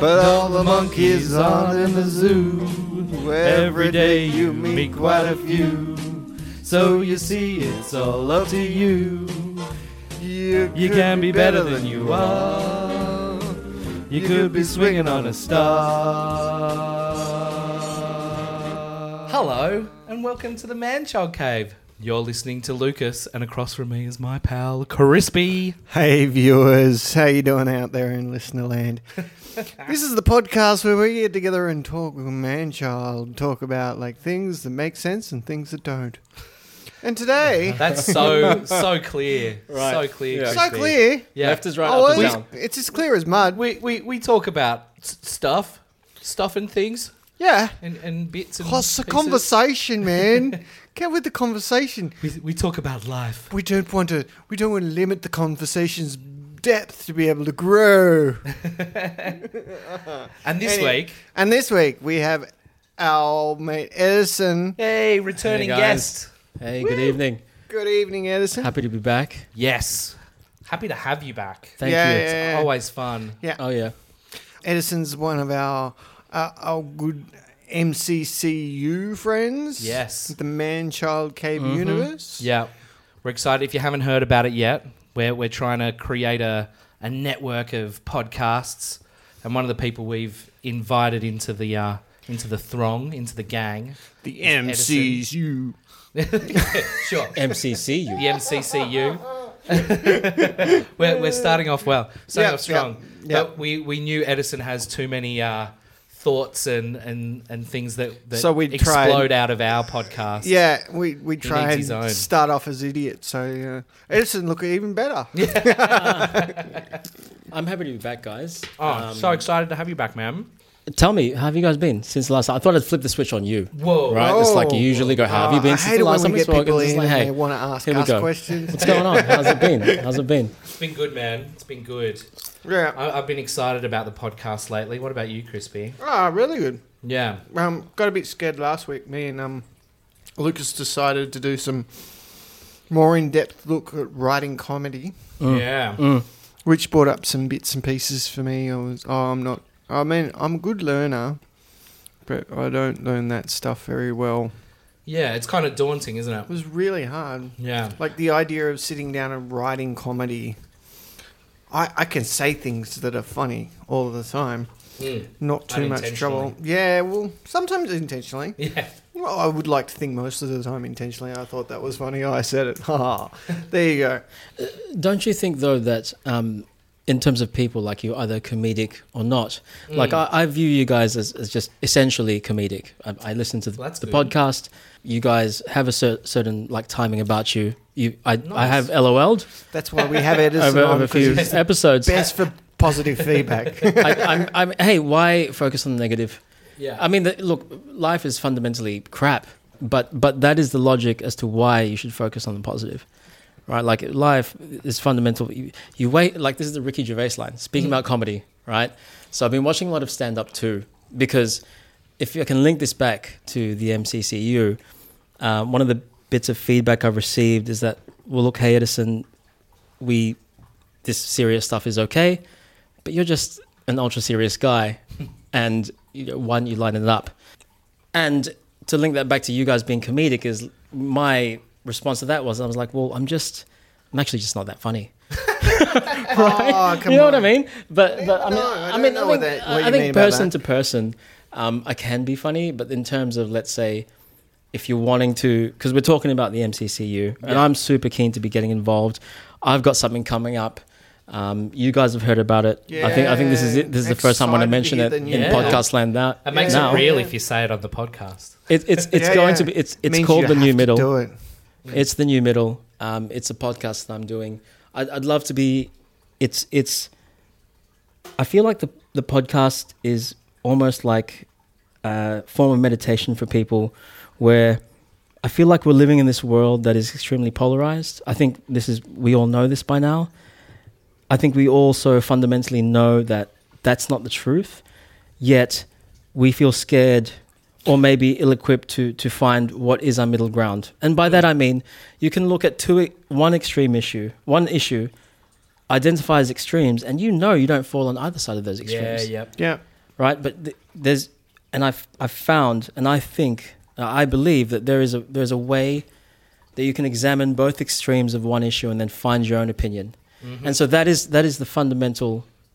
But all the monkeys are in the zoo. Every day you meet quite a few. So you see, it's all up to you. You, You can be better than you are. You could be swinging on a star. Hello, and welcome to the Man Child Cave. You're listening to Lucas, and across from me is my pal Crispy. Hey viewers, how you doing out there in listener land? this is the podcast where we get together and talk with man child, talk about like things that make sense and things that don't. And today, That's so so clear, Right. so clear, Yeah. so Crispy. clear. Yeah, Left is right, Oh, up is it's, down. it's as clear as mud. we, we we talk about s- stuff, stuff and things, Yeah. and, and bits and What's the pieces. conversation, man? Get with the conversation. We, we talk about life. We don't want to. We don't want to limit the conversation's depth to be able to grow. And this Any- week, And this week we have our mate Edison. hey, returning Hey, guys. guest. Hey, good evening. Good evening, Edison. Happy to be back. Yes, happy to have you back. Thank Yeah, you. yeah, yeah. Always fun. Yeah. Oh yeah. Edison's one of our uh, our good MCCU friends. Yes. The Man Child Cave Mm-hmm. universe. Yeah, we're excited. If you haven't heard about it yet, we're we're trying to create a a network of podcasts, and one of the people we've invited into the uh, into the throng, into the gang, The MCCU. sure, MCCU. the MCCU. we're, we're starting off well, starting Yep, off strong. yep, yep. But we, we knew Edison has too many uh, thoughts and, and, and things that, that So we tried- explode out of our podcast. Yeah, we, we try needs his own. and start off as idiots. So uh, Edison look even better. Yeah. I'm happy to be back, guys. Oh, Um, so excited to have you back, ma'am. Tell me, how have you guys been since the last time? I thought I'd flip the switch on you. Whoa. Right? It's like you Oh. usually go, how have you Oh, been I since hate the it last when time we we get spoke? people It's in like, hey, they want to ask here we us go. questions. what's going on? How's it been? How's it been? It's been good, man. It's been good. Yeah. I, I've been excited about the podcast lately. What about you, Crispy? Ah, really good. Yeah. Um, got a bit scared last week. Me and um, Lucas decided to do some more in-depth look at writing comedy, Yeah. Mm. which brought up some bits and pieces for me. I was, oh, I'm not. I mean, I'm a good learner, but I don't learn that stuff very well. Yeah, it's kind of daunting, isn't it? It was really hard. Yeah. Like the idea of sitting down and writing comedy. I, I can say things that are funny all the time. Mm. Not too much trouble. Yeah, well, sometimes intentionally. Yeah. Well, I would like to think most of the time intentionally. I thought that was funny. I said it. Ha! there you go. Don't you think though that um, in terms of people like you, either comedic or not, like Mm. I, I view you guys as, as just essentially comedic. I, I listen to the, Well, the podcast. You guys have a cer- certain like timing about you. You, I, I have LOL'd That's why we have it over, on over a 'cause few episodes. best for positive feedback. I, I'm, I'm, hey, why focus on the negative? Yeah. I mean, the, look, life is fundamentally crap, but but that is the logic as to why you should focus on the positive, right? Like life is fundamental. You, you wait, like this is the Ricky Gervais line speaking Mm. about comedy, right? So I've been watching a lot of stand up too, because if I can link this back to the MCCU, um, one of the bits of feedback I've received is that, well, look, hey Edison, we this serious stuff is okay, but you're just an ultra serious guy, and you know, why don't you line it up? And to link that back to you guys being comedic is my response to that was I was like, well, I'm just, I'm actually just not that funny. oh, come you know on. what I mean? But but I mean, No, I I, don't mean, know I what think, that- what I think mean person to person, um, I can be funny, but in terms of let's say, if you're wanting to, because we're talking about the MCCU, and I'm super keen to be getting involved. I've got something coming up. Um, you guys have heard about it. I think I think this is it. This is the first time I want to to mention it in news. podcast land. Now, it makes now. it real if you say it on the podcast. It, it's it's Yeah, going yeah. to be it's it's Means called the new middle. Do it. It's the new middle. Um, it's a podcast that I'm doing. I'd, I'd love to be. It's it's. I feel like the the podcast is almost like a form of meditation for people, where I feel like we're living in this world that is extremely polarized. I think this is we all know this by now. I think we also fundamentally know that that's not the truth, yet we feel scared or maybe ill-equipped to to find what is our middle ground. And by that I mean you can look at two one extreme issue, one issue, identify as extremes, and you know you don't fall on either side of those extremes. Yeah, extremes. yep. Yeah. Right? But th- there's, and I've I've found, and I think, uh, I believe that there is a there's a way that you can examine both extremes of one issue and then find your own opinion. Mhm. And so that is that is the fundamental,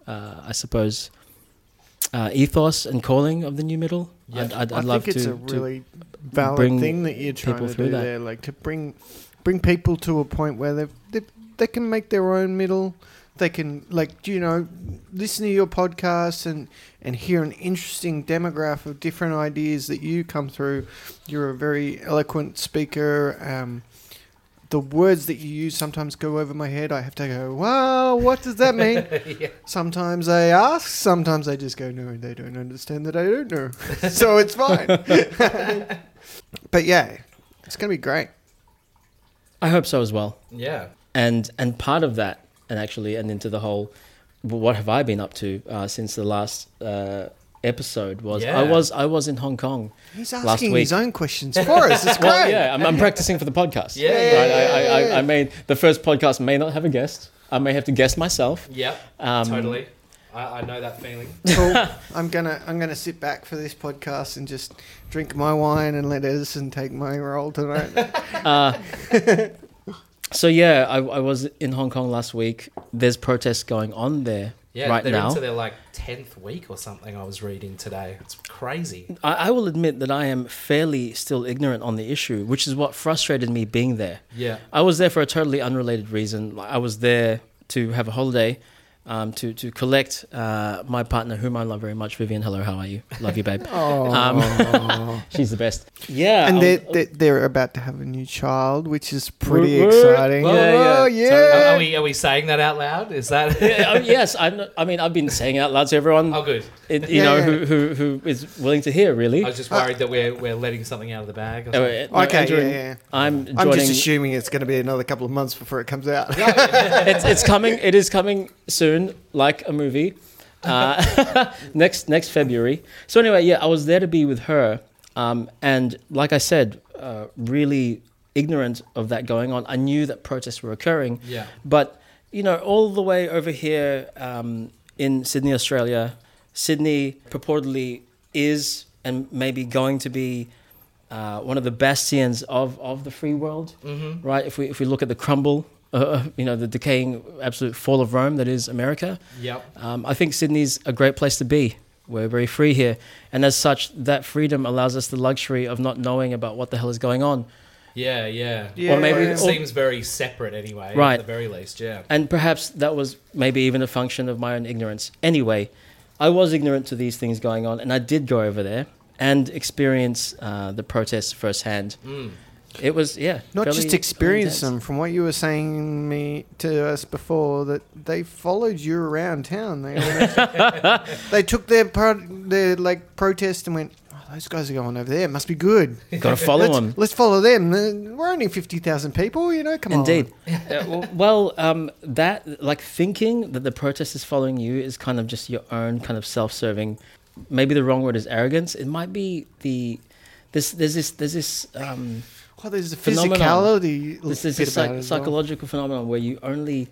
uh, I suppose, uh, ethos and calling of the new middle. Yeah. I'd, I'd, I I'd love think it's to, a to- really valid bring thing that you're trying people to through do that. there, like to bring bring people to a point where they they they can make their own middle. They can like you know listen to your podcast and and hear an interesting demographic of different ideas that you come through. You're a very eloquent speaker. Um, the words that you use sometimes go over my head. I have to go, wow, what does that mean? yeah. Sometimes I ask, sometimes I just go, no, they don't understand that I don't know. so it's fine. but yeah, it's going to be great. I hope so as well. Yeah. and and part of that and actually and into the whole what have i been up to uh, since the last uh, episode was i was i was in hong kong He's Last asking week. his own questions for us. It's well yeah I'm, I'm practicing for the podcast Yeah, right? yeah, I, yeah, I, yeah. I, I may the first podcast may not have a guest i may have to guest myself Yeah, um, totally. I, I know that feeling. Cool. I'm gonna I'm gonna sit back for this podcast and just drink my wine and let Edison take my role tonight. uh, so yeah I, I was in hong kong last week there's protests going on there Yeah, right they're now into their like tenth week or something. I was reading today. It's crazy. I, I will admit that I am fairly still ignorant on the issue, which is what frustrated me being there. Yeah. I was there for a totally unrelated reason. I was there to have a holiday, um, to to collect uh, my partner, whom I love very much, Vivian. Hello, how are you? Love you, babe. Oh. Um, She's the best. Yeah, and they're, they're, they're about to have a new child, which is pretty Woot, woot. exciting. Yeah, yeah. Oh, So. Are, are we are we saying that out loud? Is that? Yeah, um, yes, I'm not, I mean, I've been saying out loud to everyone, oh, good. it, you Yeah, know, yeah. Who, who who is willing to hear. Really. I was just worried that we're we're letting something out of the bag. Or Uh, something. no, okay, Andrew, yeah, yeah. I'm I'm just assuming it's going to be another couple of months before it comes out. it's it's coming. It is coming soon, like a movie. Uh, next next February. So anyway, yeah, I was there to be with her, um, and like I said, uh, really ignorant of that going on. I knew that protests were occurring, Yeah. but you know, all the way over here um, in Sydney, Australia, Sydney purportedly is and maybe going to be uh, one of the bastions of, of the free world Mm-hmm. right? If we if we look at the crumble, uh, you know, the decaying, absolute fall of Rome that is America, Yep. um, I think Sydney's a great place to be. We're very free here, and as such, that freedom allows us the luxury of not knowing about what the hell is going on, Yeah, yeah. Yeah. Or maybe- it seems very separate anyway. Right. At the very least, yeah. and perhaps that was maybe even a function of my own ignorance. Anyway, I was ignorant to these things going on, and I did go over there and experience uh, the protests firsthand. Mm. It was yeah, Not fairly- just experience them, from what you were saying me to us before, that they followed you around town. They they took their part, their like protest and went. Oh, those guys are going over there. It must be good. Got to follow let's, them. let's follow them. Uh, We're only fifty thousand people, you know. Come Indeed. on. Uh, w- well, um, that like thinking that the protest is following you is kind of just your own kind of self-serving. Maybe the wrong word is arrogance. It might be the this there's this there's this um, Oh, there's a Phenomenon. physicality. this is a psych- as well. psychological phenomenon where you only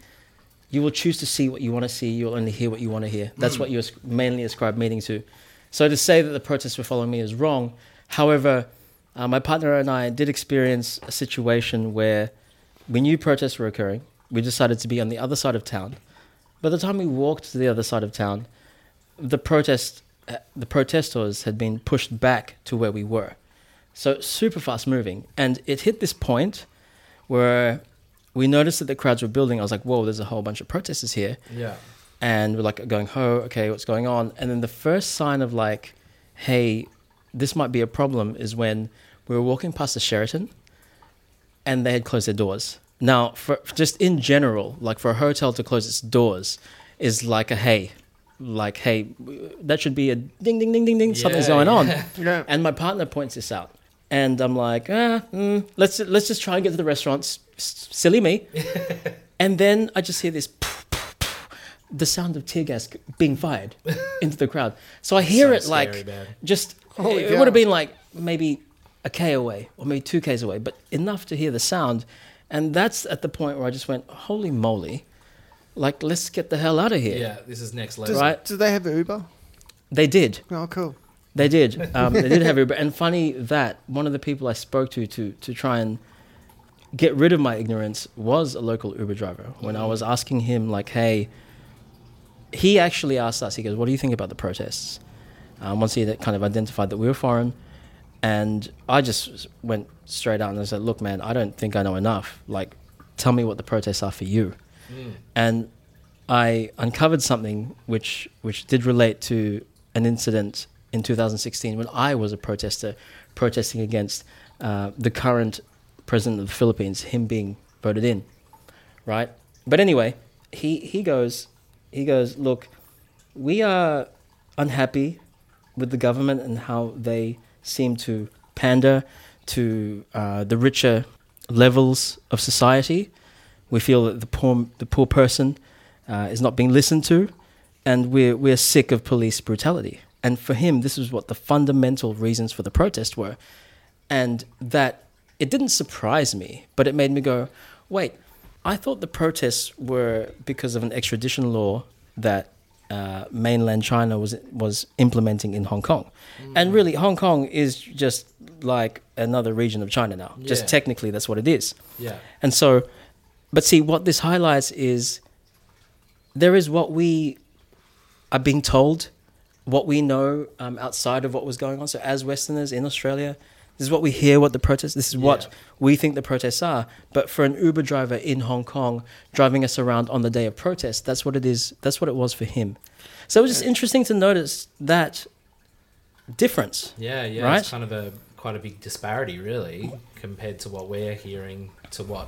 you will choose to see what you want to see. You'll only hear what you want to hear. That's what you mainly ascribe meaning to. So to say that the protests were following me is wrong. However, uh, my partner and I did experience a situation where we knew protests were occurring. We decided to be on the other side of town. By the time we walked to the other side of town, the protest, uh, the protesters had been pushed back to where we were. So super fast moving, and it hit this point where we noticed that the crowds were building. I was like, "Whoa, there's a whole bunch of protesters here." Yeah. and we're like going, "Oh, okay, what's going on?" And then the first sign of like, "Hey, this might be a problem," is when we were walking past the Sheraton, and they had closed their doors. Now, for just in general, like for a hotel to close its doors, is like a hey, like hey, that should be a ding ding ding ding ding. Something's Yeah, going on. yeah. Yeah. And my partner points this out, and I'm like, ah, mm, let's let's just try and get to the restaurants. Silly me. and then I just hear this, the sound of tear gas being fired into the crowd. So I hear So it like man. just Holy it, cow. would have been like maybe a k away or maybe two k's away, but enough to hear the sound. And that's at the point where I just went, holy moly, like let's get the hell out of here. Yeah, this is next Does, level. Right. do they have Uber? They did. Oh, cool. They did. Um, they did have Uber. And funny that one of the people I spoke to to to try and get rid of my ignorance was a local Uber driver. When I was asking him, like, "Hey," he actually asked us. He goes, "What do you think about the protests?" Um, once he kind of identified that we were foreign, and I just went straight out and I said, "Look, man, I don't think I know enough. Like, tell me what the protests are for you." And I uncovered something which which did relate to an incident in 2016 when I was a protester protesting against uh, the current president of the Philippines, him being voted in, right? But anyway, he he goes he goes look, we are unhappy with the government and how they seem to pander to uh, the richer levels of society. We feel that the poor the poor person uh, is not being listened to, and we're we're sick of police brutality. And for him, this is what the fundamental reasons for the protest were, and that it didn't surprise me, but it made me go, wait. I thought the protests were because of an extradition law that uh, mainland China was was implementing in Hong Kong, and really Hong Kong is just like another region of China now. Yeah. Just technically, that's what it is. Yeah. And so, but see, what this highlights is there is what we are being told, what we know um, outside of what was going on. So, as Westerners in Australia, this is what we hear, what the protests, this is what Yeah. we think the protests are. But for an Uber driver in Hong Kong driving us around on the day of protest, that's what it is. That's what it was for him. So, it was just interesting to notice that difference. Yeah, yeah. Right? It's kind of a quite a big disparity, really, compared to what we're hearing to what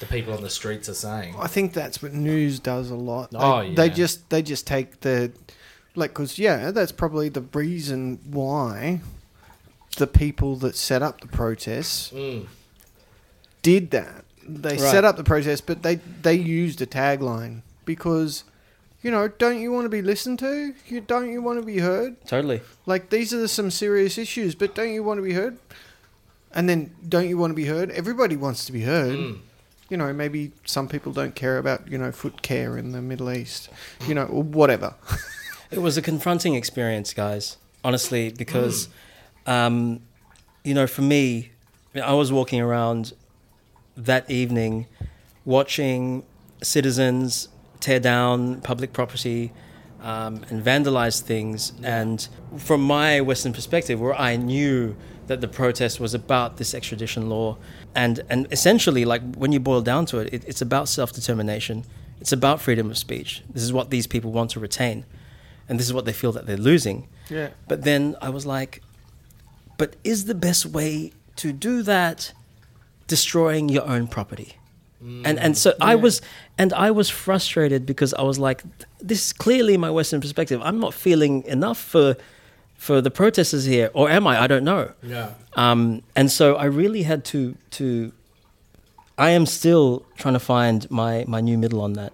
the people on the streets are saying. I think that's what news does a lot. They, Oh, yeah. they just they just take the like because yeah, that's probably the reason why the people that set up the protests Mm. did that. They Right. set up the protest, but they they used a tagline because you know don't you want to be listened to? You don't you want to be heard? Totally. Like these are some serious issues, but don't you want to be heard? And then don't you want to be heard? Everybody wants to be heard. Mm. You know, maybe some people don't care about, you know, foot care in the Middle East, you know, or whatever. It was a confronting experience, guys. Honestly, because, um, you know, for me, I was walking around that evening, watching citizens tear down public property um, and vandalize things. And from my Western perspective, where I knew that the protest was about this extradition law, and and essentially, like when you boil down to it, it it's about self determination. It's about freedom of speech. This is what these people want to retain, and this is what they feel that they're losing. Yeah. But then I was like, but is the best way to do that destroying your own property? And and so I was and I was frustrated because I was like, this is clearly my Western perspective. I'm not feeling enough for for the protesters here, or am I? I don't know. Yeah. Um, and so I really had to to. I am still trying to find my my new middle on that.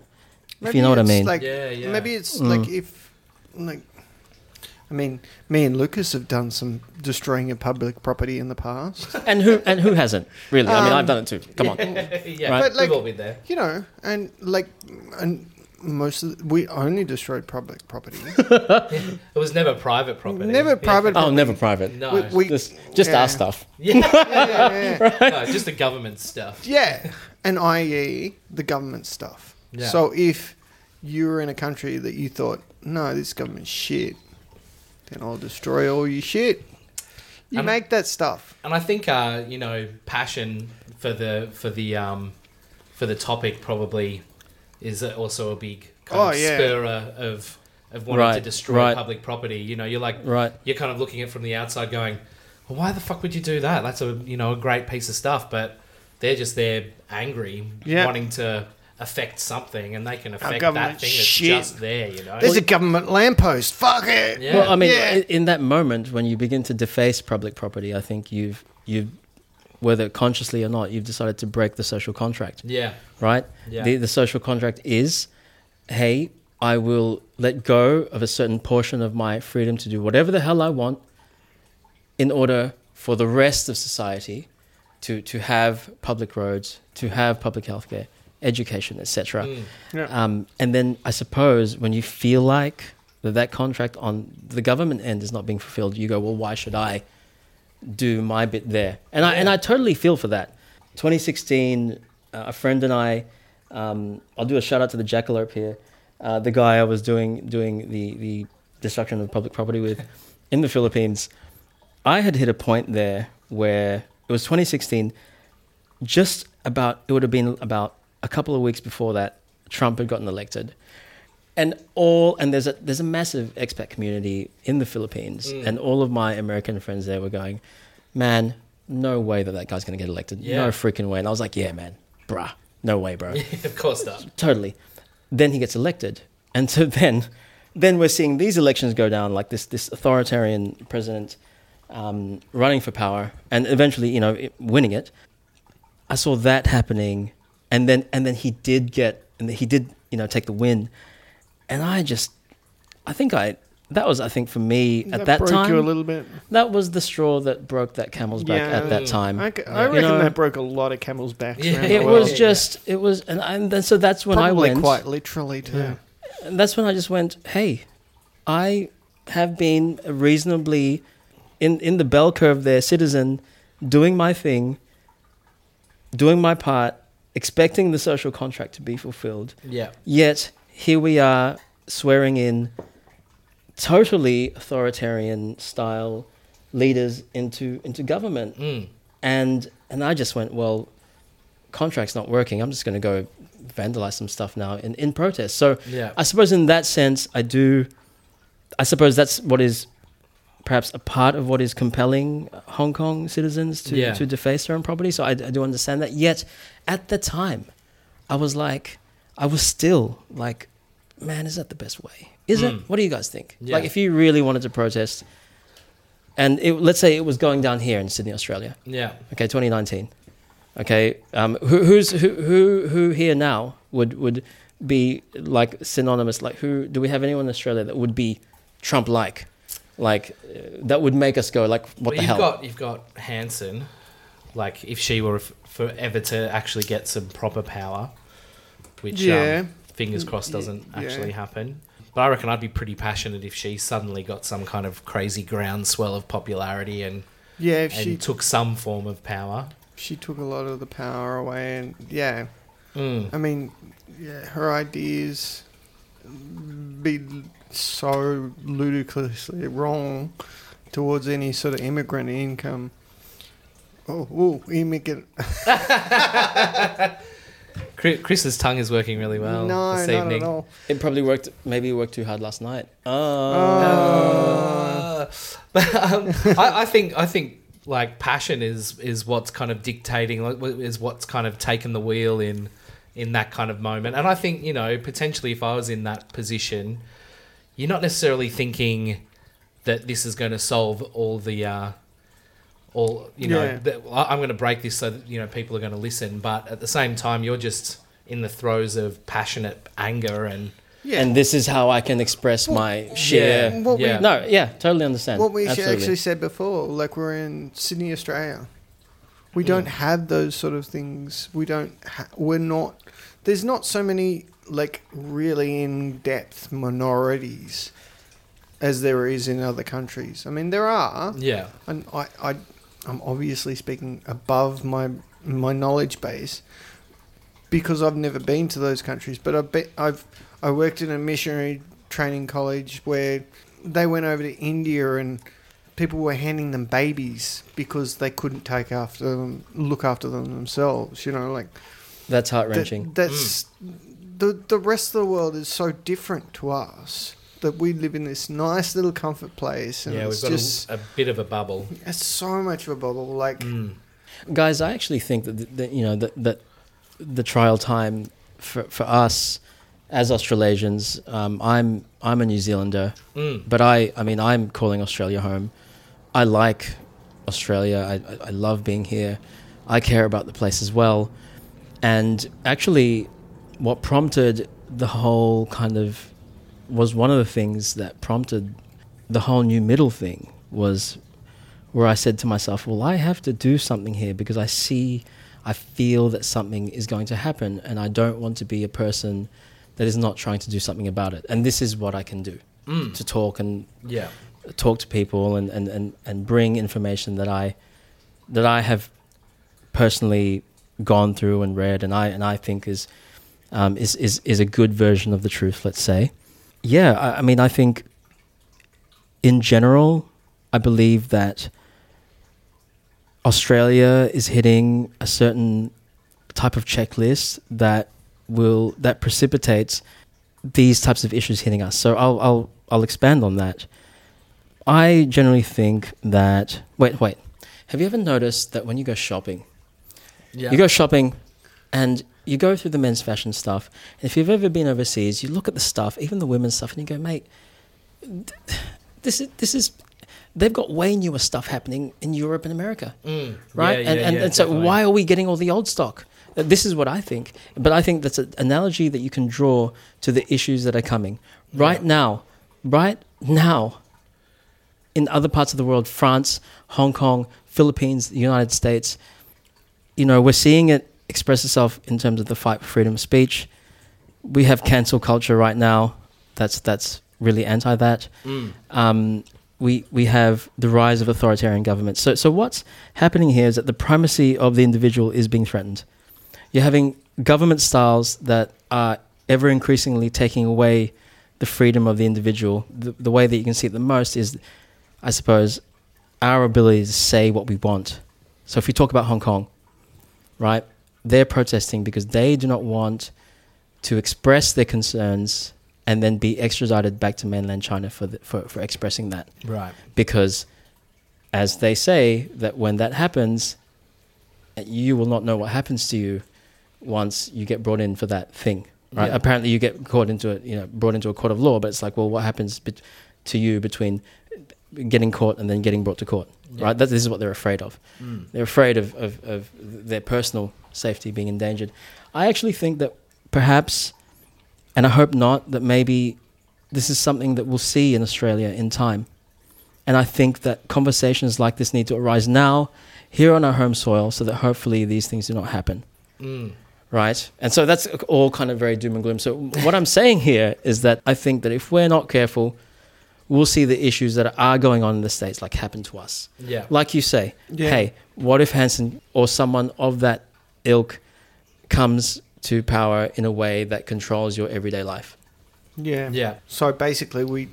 if you know what I mean. Like, Yeah, yeah. Maybe it's Mm. like if, like, I mean, me and Lucas have done some destroying of public property in the past. and who and who hasn't really? I mean, Um, I've done it too. Come on. yeah, Right. But, like- we've all been there. you know, and like, and most of the, we only destroyed public property. It was never private property. Never Yeah. private. Oh, never private. No. We, we, Just just Yeah. our stuff. yeah. yeah, yeah, yeah. no, just the government stuff. Yeah, and i.e. the government stuff. Yeah. So if you were in a country that you thought, no, this government's shit, then I'll destroy all your shit. You Um, make that stuff. And I think uh, you know, passion for the for the um for the topic probably is also a big kind Oh, of yeah. spurrer of of wanting to destroy right. public property. You know, you're like Right. you're kind of looking at it from the outside going, well, why the fuck would you do that? That's a you know a great piece of stuff, but they're just there angry, Yeah. wanting to affect something, and they can affect that government thing that's shit. just there. You know, There's a government lamppost. Fuck it. Yeah. Well, I mean, Yeah. i- in that moment when you begin to deface public property, I think you've you've whether consciously or not, you've decided to break the social contract, yeah, right? Yeah. The the social contract is, hey, I will let go of a certain portion of my freedom to do whatever the hell I want, in order for the rest of society to to have public roads, to have public healthcare, education, etc. Mm. Yeah. Um, and then I suppose when you feel like that that contract on the government end is not being fulfilled, you go, well, why should I do my bit there? And I and I totally feel for that. 2016, uh, a friend and I, um, I'll do a shout out to the jackalope here, uh, the guy I was doing doing the the destruction of public property with in the Philippines. I had hit a point there where it was 2016, just about it would have been about a couple of weeks before that Trump had gotten elected. And all and there's a there's a massive expat community in the Philippines, Mm. and all of my American friends there were going, "Man, no way that that guy's going to get elected. Yeah. No freaking way." And I was like, "Yeah, man, bruh, no way, bro." of course not. totally. Then he gets elected, and so then, then we're seeing these elections go down like this this authoritarian president um, running for power, and eventually, you know, winning it. I saw that happening, and then and then he did get, and he did, you know, take the win, and I just, I think I. That was, I think, for me at that broke time. you a little bit. that was the straw that broke that camel's back Yeah. at that time. I, c- I Yeah. reckon You know- that broke a lot of camels' backs. Yeah. around it the was world. just, it was, and, and then, so that's when probably I went. quite literally too. Yeah. And that's when I just went, hey, I have been reasonably in, in the bell curve there, citizen, doing my thing, doing my part, expecting the social contract to be fulfilled. Yeah. Yet here we are swearing in totally authoritarian style leaders into into government. Mm. And and I just went, well, contract's not working. I'm just going to go vandalize some stuff now in, in protest. So Yeah. I suppose in that sense, I do. I suppose that's what is perhaps a part of what is compelling Hong Kong citizens to, Yeah. to deface their own property. So I, I do understand that. Yet at the time, I was like, I was still like, man, is that the best way? Is Mm. it? What do you guys think? Yeah. Like, if you really wanted to protest, and it, let's say it was going down here in Sydney, Australia. Yeah. Okay, 2019. Okay, um, who, who's who, who who here now would would be like synonymous? Like, who do we have anyone in Australia that would be Trump-like, like uh, that would make us go like, what well, the you've hell? got you've got Hanson, like if she were forever to actually get some proper power, which Yeah. um, fingers crossed doesn't yeah. actually happen. But I reckon I'd be pretty passionate if she suddenly got some kind of crazy groundswell of popularity and, Yeah, if and she took some form of power. she took a lot of the power away, and yeah, Mm. I mean, yeah, her ideas be so ludicrously wrong towards any sort of immigrant income. Oh, ooh, immigrant. Chris's tongue is working really well no, this not evening. at all. It probably worked. Maybe it worked too hard last night. Oh, Uh, but um, I, I think I think like passion is is what's kind of dictating like is what's kind of taken the wheel in in that kind of moment. And I think you know potentially if I was in that position, you're not necessarily thinking that this is going to solve all the. Uh, all you know, Yeah. that, I- I'm going to break this so that you know people are going to listen. But at the same time, you're just in the throes of passionate anger and Yeah, and this is how I can express my share. Yeah. What we- yeah. No, yeah, totally understand. what we Absolutely. actually said before, like we're in Sydney, Australia. We Mm. don't have those sort of things. We don't. Ha- we're not. There's not so many like really in depth minorities as there is in other countries. I mean, there are, yeah, and I, I, I'm obviously speaking above my my knowledge base because I've never been to those countries. But I bet I've I worked in a missionary training college where they went over to India and people were handing them babies because they couldn't take after them, look after them themselves. You know, like That's heart that- wrenching. that's mm. The the rest of the world is so different to us that we live in this nice little comfort place and yeah, we've got just a, a bit of a bubble. it's so much of a bubble. Like Mm. guys i actually think that, that you know that, that the trial time for, for us as australasians um, i'm i'm a new zealander Mm. but i i mean i'm calling australia home i like australia I, I, I love being here i care about the place as well and actually what prompted the whole kind of was one of the things that prompted the whole new middle thing was where I said to myself, well, I have to do something here because I see, I feel that something is going to happen and I don't want to be a person that is not trying to do something about it. And this is what I can do. Mm. to talk and Yeah. talk to people and, and, and, and bring information that I that I have personally gone through and read and I and I think is um, is, is is a good version of the truth, let's say. Yeah, I, I mean I think in general I believe that Australia is hitting a certain type of checklist that will that precipitates these types of issues hitting us. So I'll I'll I'll expand on that. I generally think that wait wait. Have you ever noticed that when you go shopping, Yeah. you go shopping, and you go through the men's fashion stuff. And if you've ever been overseas, you look at the stuff, even the women's stuff, and you go, mate, this is this is. They've got way newer stuff happening in Europe and America Mm. right? Yeah, and yeah, and, yeah, and so why are we getting all the old stock? Uh, This is what I think. But I think that's an analogy that you can draw to the issues that are coming right now, right now. In other parts of the world, France, Hong Kong, Philippines, the United States, you know, we're seeing it express itself in terms of the fight for freedom of speech. We have cancel culture right now. That's that's really anti that Mm. um, we we have the rise of authoritarian governments. So so what's happening here is that the primacy of the individual is being threatened. You're having government styles that are ever increasingly taking away the freedom of the individual. The, the way that you can see it the most is, I suppose, our ability to say what we want. So if we talk about Hong Kong, right, they're protesting because they do not want to express their concerns and then be extradited back to mainland China for, the, for, for expressing that. Right. Because, as they say, that when that happens, you will not know what happens to you once you get brought in for that thing. Right? Yeah. Apparently, you get caught into it, you know, brought into a court of law. But it's like, well, what happens bet- to you between getting caught and then getting brought to court? Yeah. Right? That, this is what they're afraid of. Mm. They're afraid of, of, of their personal safety being endangered. I actually think that perhaps, and I hope not, that maybe this is something that we'll see in Australia in time. And I think that conversations like this need to arise now, here on our home soil, so that hopefully these things do not happen. Mm. Right? And so that's all kind of very doom and gloom. So, what I'm saying here is that I think that if we're not careful, we'll see the issues that are going on in the States like happen to us Yeah. like you say, Yeah. hey, what if Hanson or someone of that ilk comes to power in a way that controls your everyday life? Yeah. Yeah. So basically, we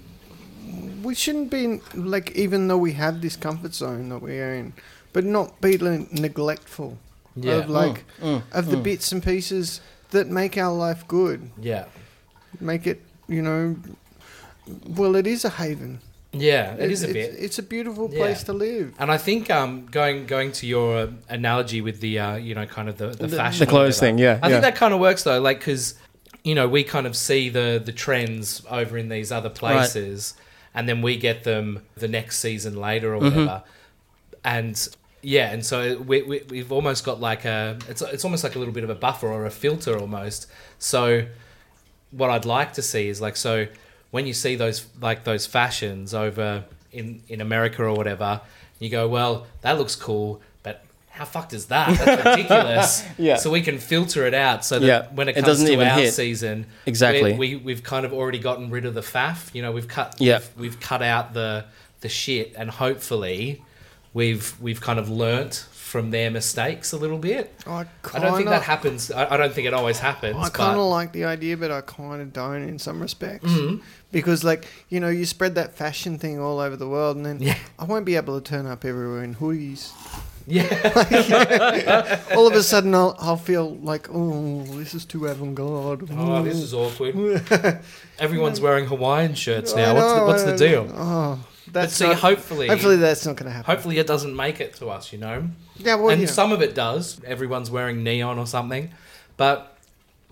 we shouldn't be like even though we have this comfort zone that we are in, but not be neglectful Yeah. of like Mm, of the mm. bits and pieces that make our life good, Yeah. make it you know. Well, it is a haven. Yeah. It is a it's, bit. It's a beautiful Yeah. place to live. And I think um, going going to your uh, analogy with the uh, you know kind of the, the, The- fashion the clothes whatever, thing, yeah, I yeah. think that kind of works though, like because you know we kind of see the the trends over in these other places, and then we get them the next season later or Mhm. whatever, and yeah, and so we, we we've almost got like a it's it's almost like a little bit of a buffer or a filter almost. So what I'd like to see is like so when you see those like those fashions over in in America or whatever, you go, well, that looks cool, but how fucked is that? That's ridiculous. Yeah. So we can filter it out so that Yeah. when it It comes doesn't to our hit. season, Exactly. we, we we've kind of already gotten rid of the faff. You know, we've cut Yeah. we've, we've cut out the the shit, and hopefully we've we've kind of learnt from their mistakes a little bit. I I don't think that happens. I, I don't think it always happens. I kind of like the idea, but I kind of don't in some respects. Mhm. Because, like, you know, you spread that fashion thing all over the world, and then Yeah. I won't be able to turn up everywhere in hoodies. Yeah. all of a sudden, I'll, I'll feel like, oh, this is too avant garde. Oh, this is awkward. Everyone's wearing Hawaiian shirts now. I What's the, what's the deal? Oh, But see, not, hopefully, hopefully that's not going to happen. hopefully it doesn't make it to us. You know. yeah, well, and you know, some of it does. Everyone's wearing neon or something, but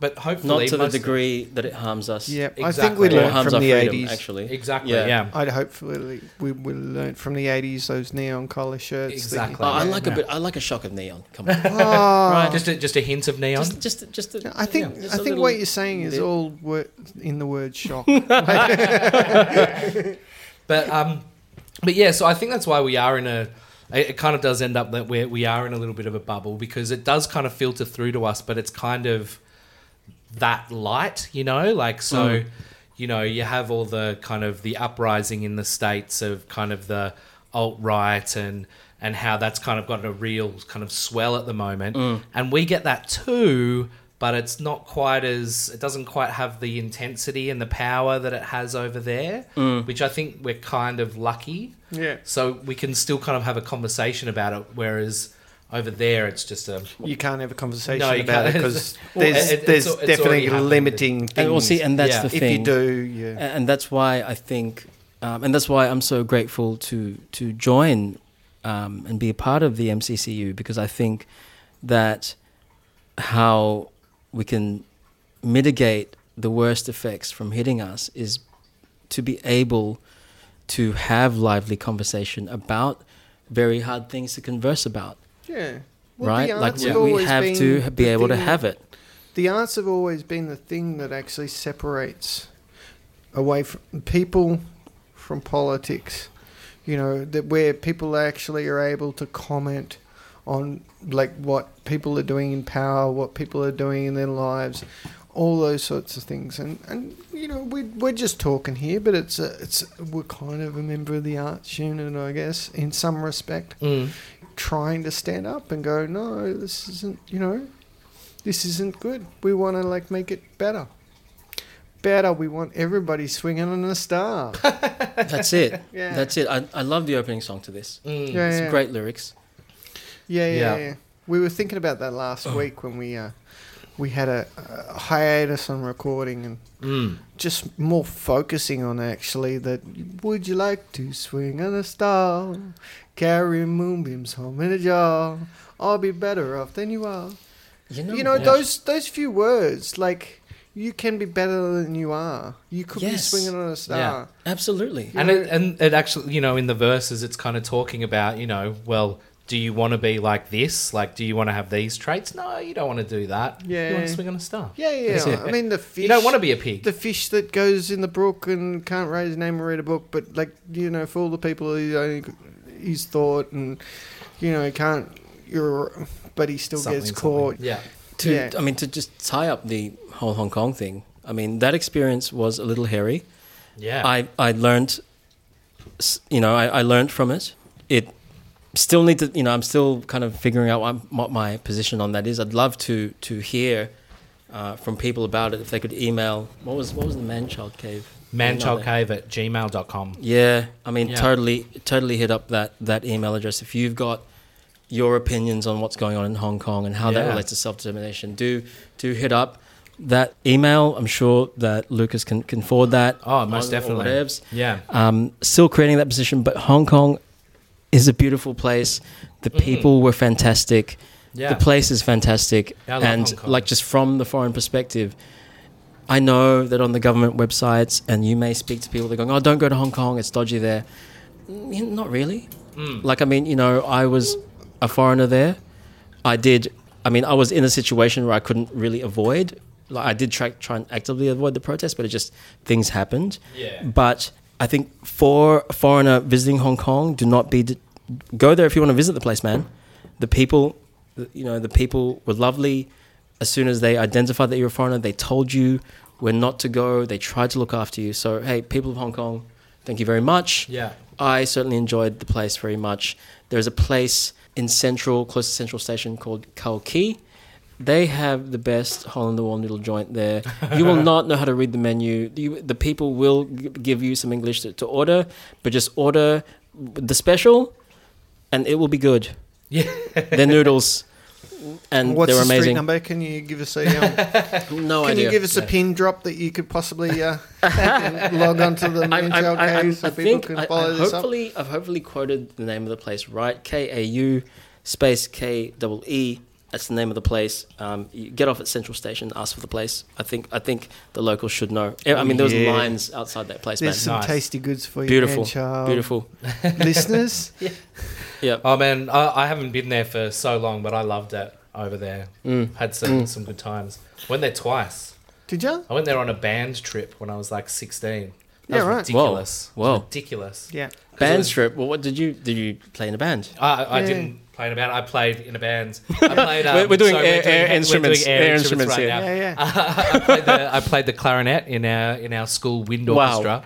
but hopefully Not to the degree that it harms us. yeah, I think we Or Or learned from the eighties. actually. Exactly. Yeah. Yeah. I'd hopefully we we learn from the eighties those neon collar shirts. Exactly. Oh, I Yeah. like a bit. I like a shock of neon. Come on. Oh, Right, Just a, just a hint of neon. just, just, just. A, I think yeah, just I a think what you're saying is bit. all wor- in the word shock. But um, but yeah. So I think that's why we are in a. It kind of does end up that we we are in a little bit of a bubble because it does kind of filter through to us, but it's kind of that light, you know. Like so, Mm. you know, you have all the kind of the uprising in the states of kind of the alt right and and how that's kind of got a real kind of swell at the moment, and we get that too. But it's not quite as it doesn't quite have the intensity and the power that it has over there, which I think we're kind of lucky. Yeah. So we can still kind of have a conversation about it, whereas over there it's just a You can't have a conversation No, about it can't. because Well, there's, it- there's it's definitely already happened. limiting things. And well, see, and that's Yeah. the if you do, yeah. And that's why I think, um, and that's why I'm so grateful to to join um, and be a part of the MCCU because I think that how we can mitigate the worst effects from hitting us is to be able to have lively conversation about very hard things to converse about, Yeah. Well, right? Like we, have we have to be able to have it. The arts have always been the thing that actually separates away from people from politics. You know, that where people actually are able to comment on like what people are doing in power, what people are doing in their lives, all those sorts of things. And and you know, we we're just talking here, but it's a, it's we're kind of a member of the arts unit, I guess, in some respect Mm. trying to stand up and go, no, this isn't, you know, this isn't good. We want to like make it better. Better. We want everybody swinging on a star. That's it. Yeah. That's it. I, I love the opening song to this. Mm. Yeah, It's yeah. great lyrics. Yeah, yeah, Yeah. yeah. We were thinking about that last week when we uh, we had a, a hiatus on recording and Mm. just more focusing on actually that. Would you like to swing on a star, carry moonbeams home in a jar? I'll be better off than you are. You know, you know those those few words like you can be better than you are you could Yes. be swinging on a star Yeah. absolutely. And it, and it actually, you know, in the verses, it's kind of talking about, you know, well, do you want to be like this? Like, do you want to have these traits? No, you don't want to do that. Yeah. you want to swing on a star. yeah yeah That's i mean the fish You don't want to be a pig. the fish that goes in the brook and can't raise his name or read a book but like you know for all the people he only uh, he's thought and you know he can't you're but he still Something, gets something. caught Yeah. to Yeah. I mean to just tie up the whole Hong Kong thing. I mean that experience was a little hairy. Yeah. I I learned, you know, I, I learned from it. It still need to, you know, I'm still kind of figuring out what, what my position on that is. I'd love to to hear uh, from people about it. If they could email, what was what was the man child cave? manchildcave at gmail.com. Yeah, I mean, Yeah. totally, totally hit up that that email address. If you've got your opinions on what's going on in Hong Kong and how that relates to self determination, do do hit up that email. I'm sure that Lucas can, can forward that. Oh, most definitely. whatevs. Yeah. Um, still creating that position, but Hong Kong is a beautiful place. The Mm. people were fantastic. Yeah. The place is fantastic, Yeah, and like just from the foreign perspective, I know that on the government websites, and you may speak to people, they're going, "Oh, don't go to Hong Kong; it's dodgy there." Mm, Not really. Mm. Like, I mean, you know, I was a foreigner there. I did. I mean, I was in a situation where I couldn't really avoid. Like, I did try try and actively avoid the protest, but it just things happened. Yeah. But I think for a foreigner visiting Hong Kong, do not be go there if you want to visit the place, man. The people, you know, the people were lovely. As soon as they identified that you're a foreigner, they told you where not to go. They tried to look after you. So, hey, people of Hong Kong, thank you very much. Yeah. I certainly enjoyed the place very much. There's a place in Central, close to Central Station, called Kau Kee. They have the best hole in the wall noodle joint there. You will not know how to read the menu. You, the people will g- give you some English to, to order, but just order the special, and it will be good. Yeah. They're noodles, and what's they're the street number can you give us a um, No can idea. you give us a pin drop that you could possibly uh, log on to the I, man I, child I, I, cave so I people think can I, follow I this up hopefully I've hopefully quoted the name of the place right. K A U space K double E. That's the name of the place. Um, you get off at Central Station, ask for the place. I think I think the locals should know. I mean, there was Yeah. lines outside that place, man. there's some Nice. tasty goods for you Beautiful, man child. Beautiful. listeners Yeah. Oh man, I, I haven't been there for so long, but I loved it over there. Mm. Had some Mm. some good times. Went there twice. did you I went there on a band trip when I was like sixteen. That Yeah, was right. ridiculous. Whoa. It was Whoa. ridiculous. Yeah. Band was- trip. Well, what did you did you play in a band? I, I Yeah. didn't playing a band. I played in a band. I played. Um, We're- we're doing sorry, air- air we're instruments- doing air instruments right here. now. Yeah, yeah. I played the I played the clarinet in our in our school wind Wow. orchestra,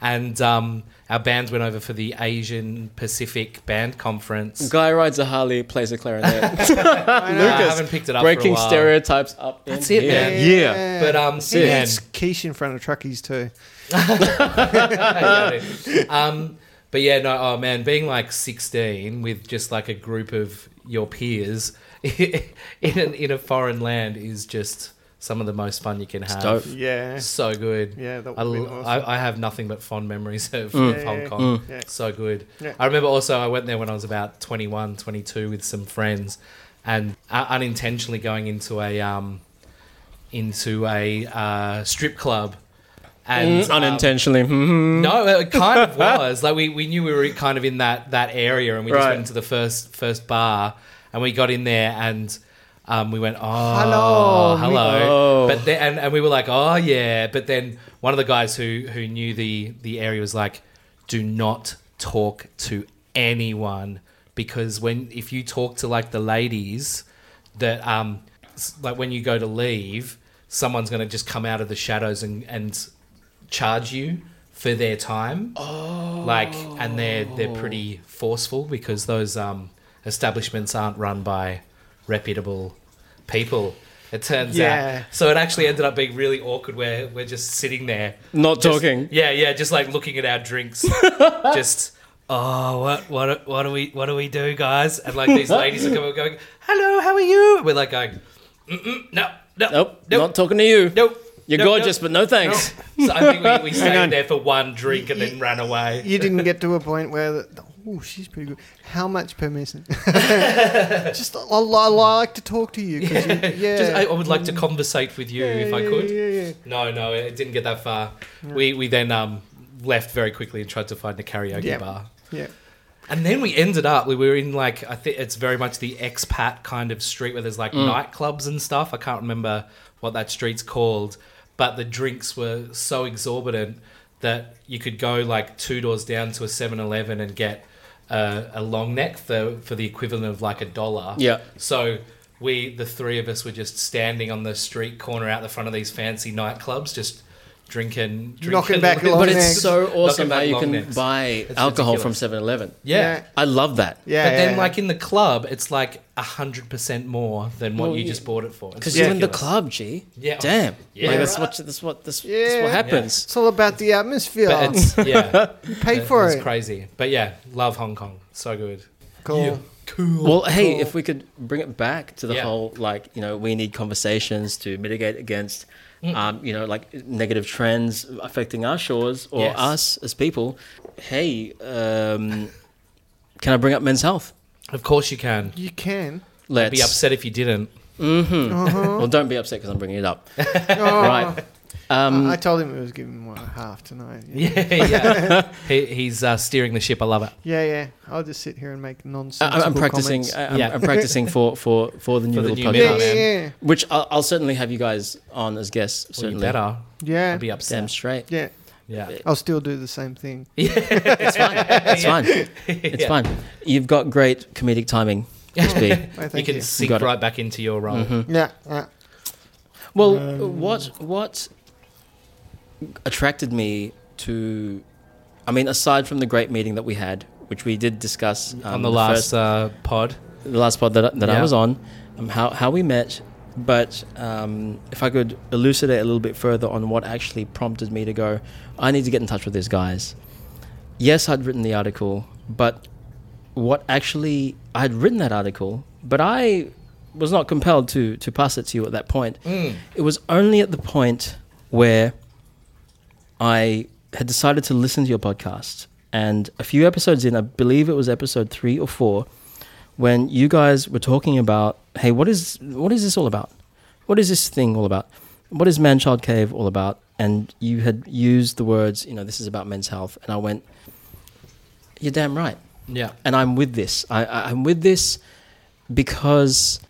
and um, our bands went over for the Asian Pacific Band Conference. Guy rides a Harley, plays a clarinet. I know. I Lucas, haven't picked it up Breaking for a while. stereotypes up. in That's it, here. man. Yeah. But um, He man, eats quiche in front of truckies too. um, but yeah, no, oh man, being like 16 with just like a group of your peers in an, in a foreign land is just some of the most fun you can have. dope. Yeah. So good. Yeah, that I, would be awesome. I, I have nothing but fond memories of, Mm. of Hong Kong. Mm. yeah. So good. Yeah. I remember also I went there when I was about 21, 22 with some friends and uh, unintentionally going into a um, into a uh, strip club and Mm, um, unintentionally. Mhm. no, it kind of was. Like we, we knew we were kind of in that that area, and we just went into the first first bar, and we got in there, and um, we went, oh, Hello, me- hello. Oh. But then, and, and we were like, oh yeah. But then one of the guys who who knew the the area was like, do not talk to anyone because when if you talk to like the ladies, that um like when you go to leave, someone's gonna just come out of the shadows and and charge you for their time. Oh. Like, and they're they're pretty forceful because those um, establishments aren't run by reputable people. It turns Yeah. out. So it actually ended up being really awkward where we're just sitting there. Not just- talking. Yeah, yeah, just like looking at our drinks. just oh, what what what do we what do we do, guys? And like these ladies are coming going, "Hello, how are you?" We're like going, Mm-mm, "No, no, Nope, nope, not talking to you. nope." You're nope, gorgeous, nope, but no thanks. nope." So I think we, we on. stayed there for one drink and then ran away. You didn't get to a point where, the, oh, she's pretty good. How much per message? Just, I, I like to talk to you. 'cause you yeah. Just, I, I would like to conversate with you Yeah, if I yeah, could. Yeah, yeah. No, no, it didn't get that far. We we then um, left very quickly and tried to find a karaoke Yeah. bar. yeah. And then we ended up, we were in like, I think it's very much the expat kind of street where there's like nightclubs and stuff. I can't remember what that street's called, but the drinks were so exorbitant that you could go like two doors down to a 7 Eleven and get a, a long neck for, for the equivalent of like a dollar. Yeah. So we, the three of us, were just standing on the street corner out the front of these fancy nightclubs, just drinking, drinking Knocking back long long But necks. it's so awesome how you can necks. buy It's alcohol ridiculous. from 7-Eleven. Yeah. Yeah. I love that. Yeah. But then, yeah. like in the club, it's like hundred percent more than what Well, you yeah. just bought it for. Because you're in the club, G. Yeah. Damn. Yeah. Like, that's what that's what that's, that's what happens. it's all about the atmosphere. But it's yeah, you pay for it's it. It's crazy. But yeah, love Hong Kong. So good. Cool. Cool. Well, hey, if we could bring it back to the Yeah. whole like you know we need conversations to mitigate against. Um, you know like negative trends affecting our shores or Yes. us as people. Hey, um, can I bring up men's health? Of course you can. You can. Let's Be upset if you didn't. Mm-hmm. Uh-huh. Well, don't be upset because I'm bringing it up. Oh. right. Um, I told him it was giving one a half tonight. Yeah, Yeah, yeah. he, he's uh, steering the ship. I love it. yeah. yeah. I'll just sit here and make nonsense. I'm, I'm practicing. I- I'm, Yeah. I'm practicing for, for, for the new For the little new podcast, middleman. yeah, yeah. which I'll, I'll certainly have you guys on as guests. Well, you certainly, better. Yeah. I'd be damn upset. straight. Yeah. Yeah. I'll still do the same thing. It's fine. It's fine. It's Yeah. fine. You've got great comedic timing, SB. Why, You can you. sink got it. right back into your role. Mhm. Yeah. yeah. Well, Um, what what attracted me to? I mean, aside from the great meeting that we had, which we did discuss um, On the, last first- uh, pod. the last pod that, that I was on, um, how how we met. But um, if I could elucidate a little bit further on what actually prompted me to go, I need to get in touch with these guys. Yes, I'd written the article, but what actually I had written that article, but I was not compelled to to pass it to you at that point. Mm. It was only at the point where I had decided to listen to your podcast. And a few episodes in, I believe it was episode three or four, when you guys were talking about, hey, what is what is this all about? What is this thing all about? What is Man Child Cave all about? And you had used the words, you know, this is about men's health. And I went, you're damn right Yeah. and I'm with this. I, I, I'm with this because,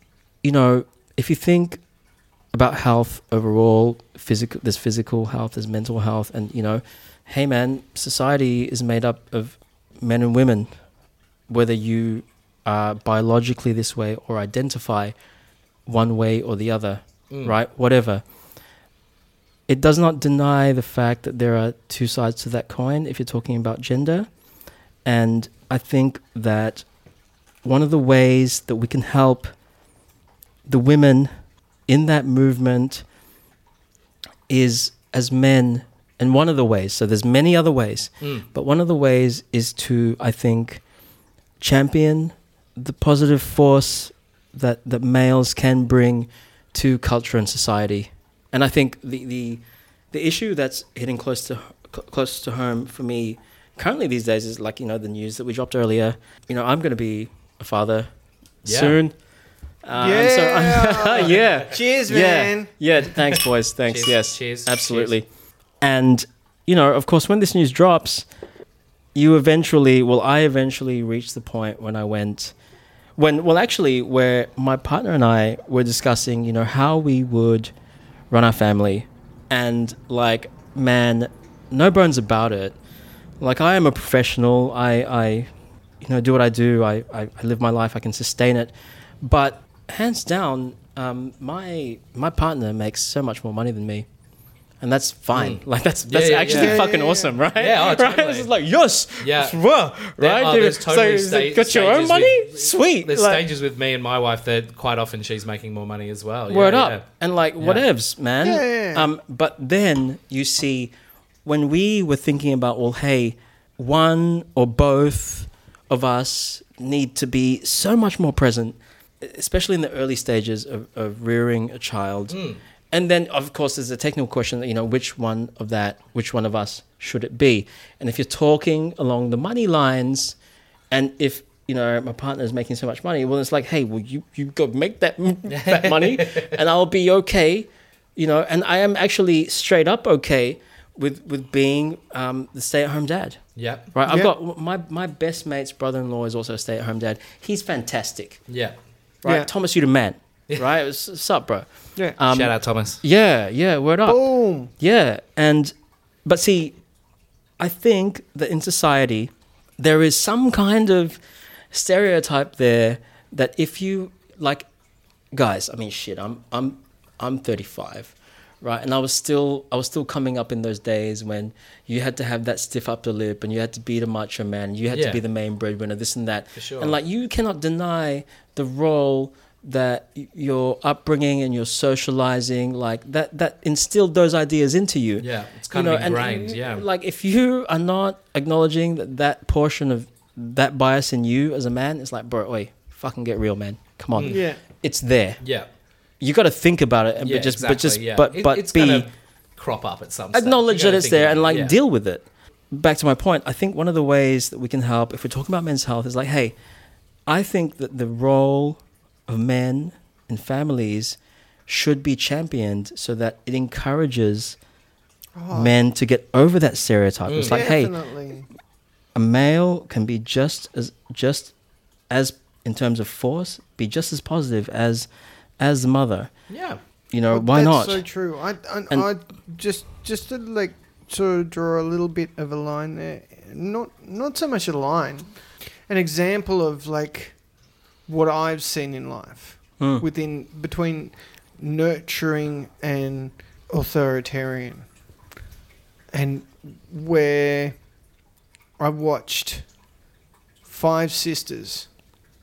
you know, if you think about health overall, physical, there's physical health, there's mental health, and you know, hey man, society is made up of men and women, whether you are biologically this way or identify one way or the other, Mm. right? Whatever. It does not deny the fact that there are two sides to that coin if you're talking about gender. And I think that one of the ways that we can help the women in that movement is as men and one of the ways so there's many other ways Mm. but one of the ways is to i think champion the positive force that that males can bring to culture and society and i think the the the issue that's hitting close to cl- close to home for me currently these days is like you know the news that we dropped earlier you know i'm going to be a father Yeah. soon uh, and so yeah Cheers, yeah, man. yeah. Thanks, boys. Thanks. Cheers, yes. cheers, Absolutely. And you know, of course, when this news drops, you eventually, well, I eventually reached the point when I went, when, well, actually, where my partner and I were discussing, you know, how we would run our family, and like, man, no bones about it. Like, I am a professional. I, I, you know, do what I do. I, I, I live my life. I can sustain it. But hands down, um, my my partner makes so much more money than me, and that's fine. Mm. Like that's that's yeah, actually yeah. fucking Yeah, yeah, awesome, right? Yeah, oh, right. totally. It's just like yes, Yeah. Whoa, There- right. oh, dude? there's totally so, sta- got your own money, with- sweet. There's like, stages with me and my wife that quite often she's making more money as well. Word yeah. up, and like Yeah. whatevs, man. Yeah, yeah, yeah. Um, but then you see, when we were thinking about, well, hey, one or both of us need to be so much more present, especially in the early stages of, of rearing a child. Mm. And then, of course, there's a technical question. You know, which one of that, which one of us should it be? And if you're talking along the money lines, and if you know my partner is making so much money, well, it's like, hey, well, you you go make that that money, and I'll be okay. You know, and I am actually straight up okay with with being um, the stay at home dad. Yeah. Right, I've got my my best mate's brother-in-law is also a stay-at-home dad. He's fantastic, Yeah. Right? Yeah. Thomas, you the man, right? What's up, bro? Yeah. Um, Shout out Thomas. Yeah, yeah, word up. Boom. Yeah, and but see, I think that in society there is some kind of stereotype there that if you like, guys, I mean, shit, I'm I'm I'm 35, right, and I was still I was still coming up in those days when you had to have that stiff upper lip and you had to be the macho man, you had Yeah. to be the main breadwinner, this and that, For sure. and like you cannot deny the role that your upbringing and your socializing like that that instilled those ideas into you Yeah. It's kind of ingrained. yeah. like if you are not acknowledging that that portion of that bias in you as a man it's like bro wait fucking get real man come on Mm. Yeah. it's there yeah. You got to think about it and Yeah. but just exactly, but just yeah. but It- but it's be crop up at some stage. acknowledge You that it's there about and it, like yeah. deal with it. Back to my point, I think one of the ways that we can help if we're talking about men's health is like, hey, I think that the role of men in families should be championed so that it encourages Oh, men to get over that stereotype. It's Mm. like, hey, a male can be just as just as in terms of force, be just as positive as as mother. Yeah. You know, Well, why that's not? so true. I, I, And- I just just to like to draw a little bit of a line there. Not not so much a line, an example of like what I've seen in life Hmm. within between nurturing and authoritarian, and where I watched five sisters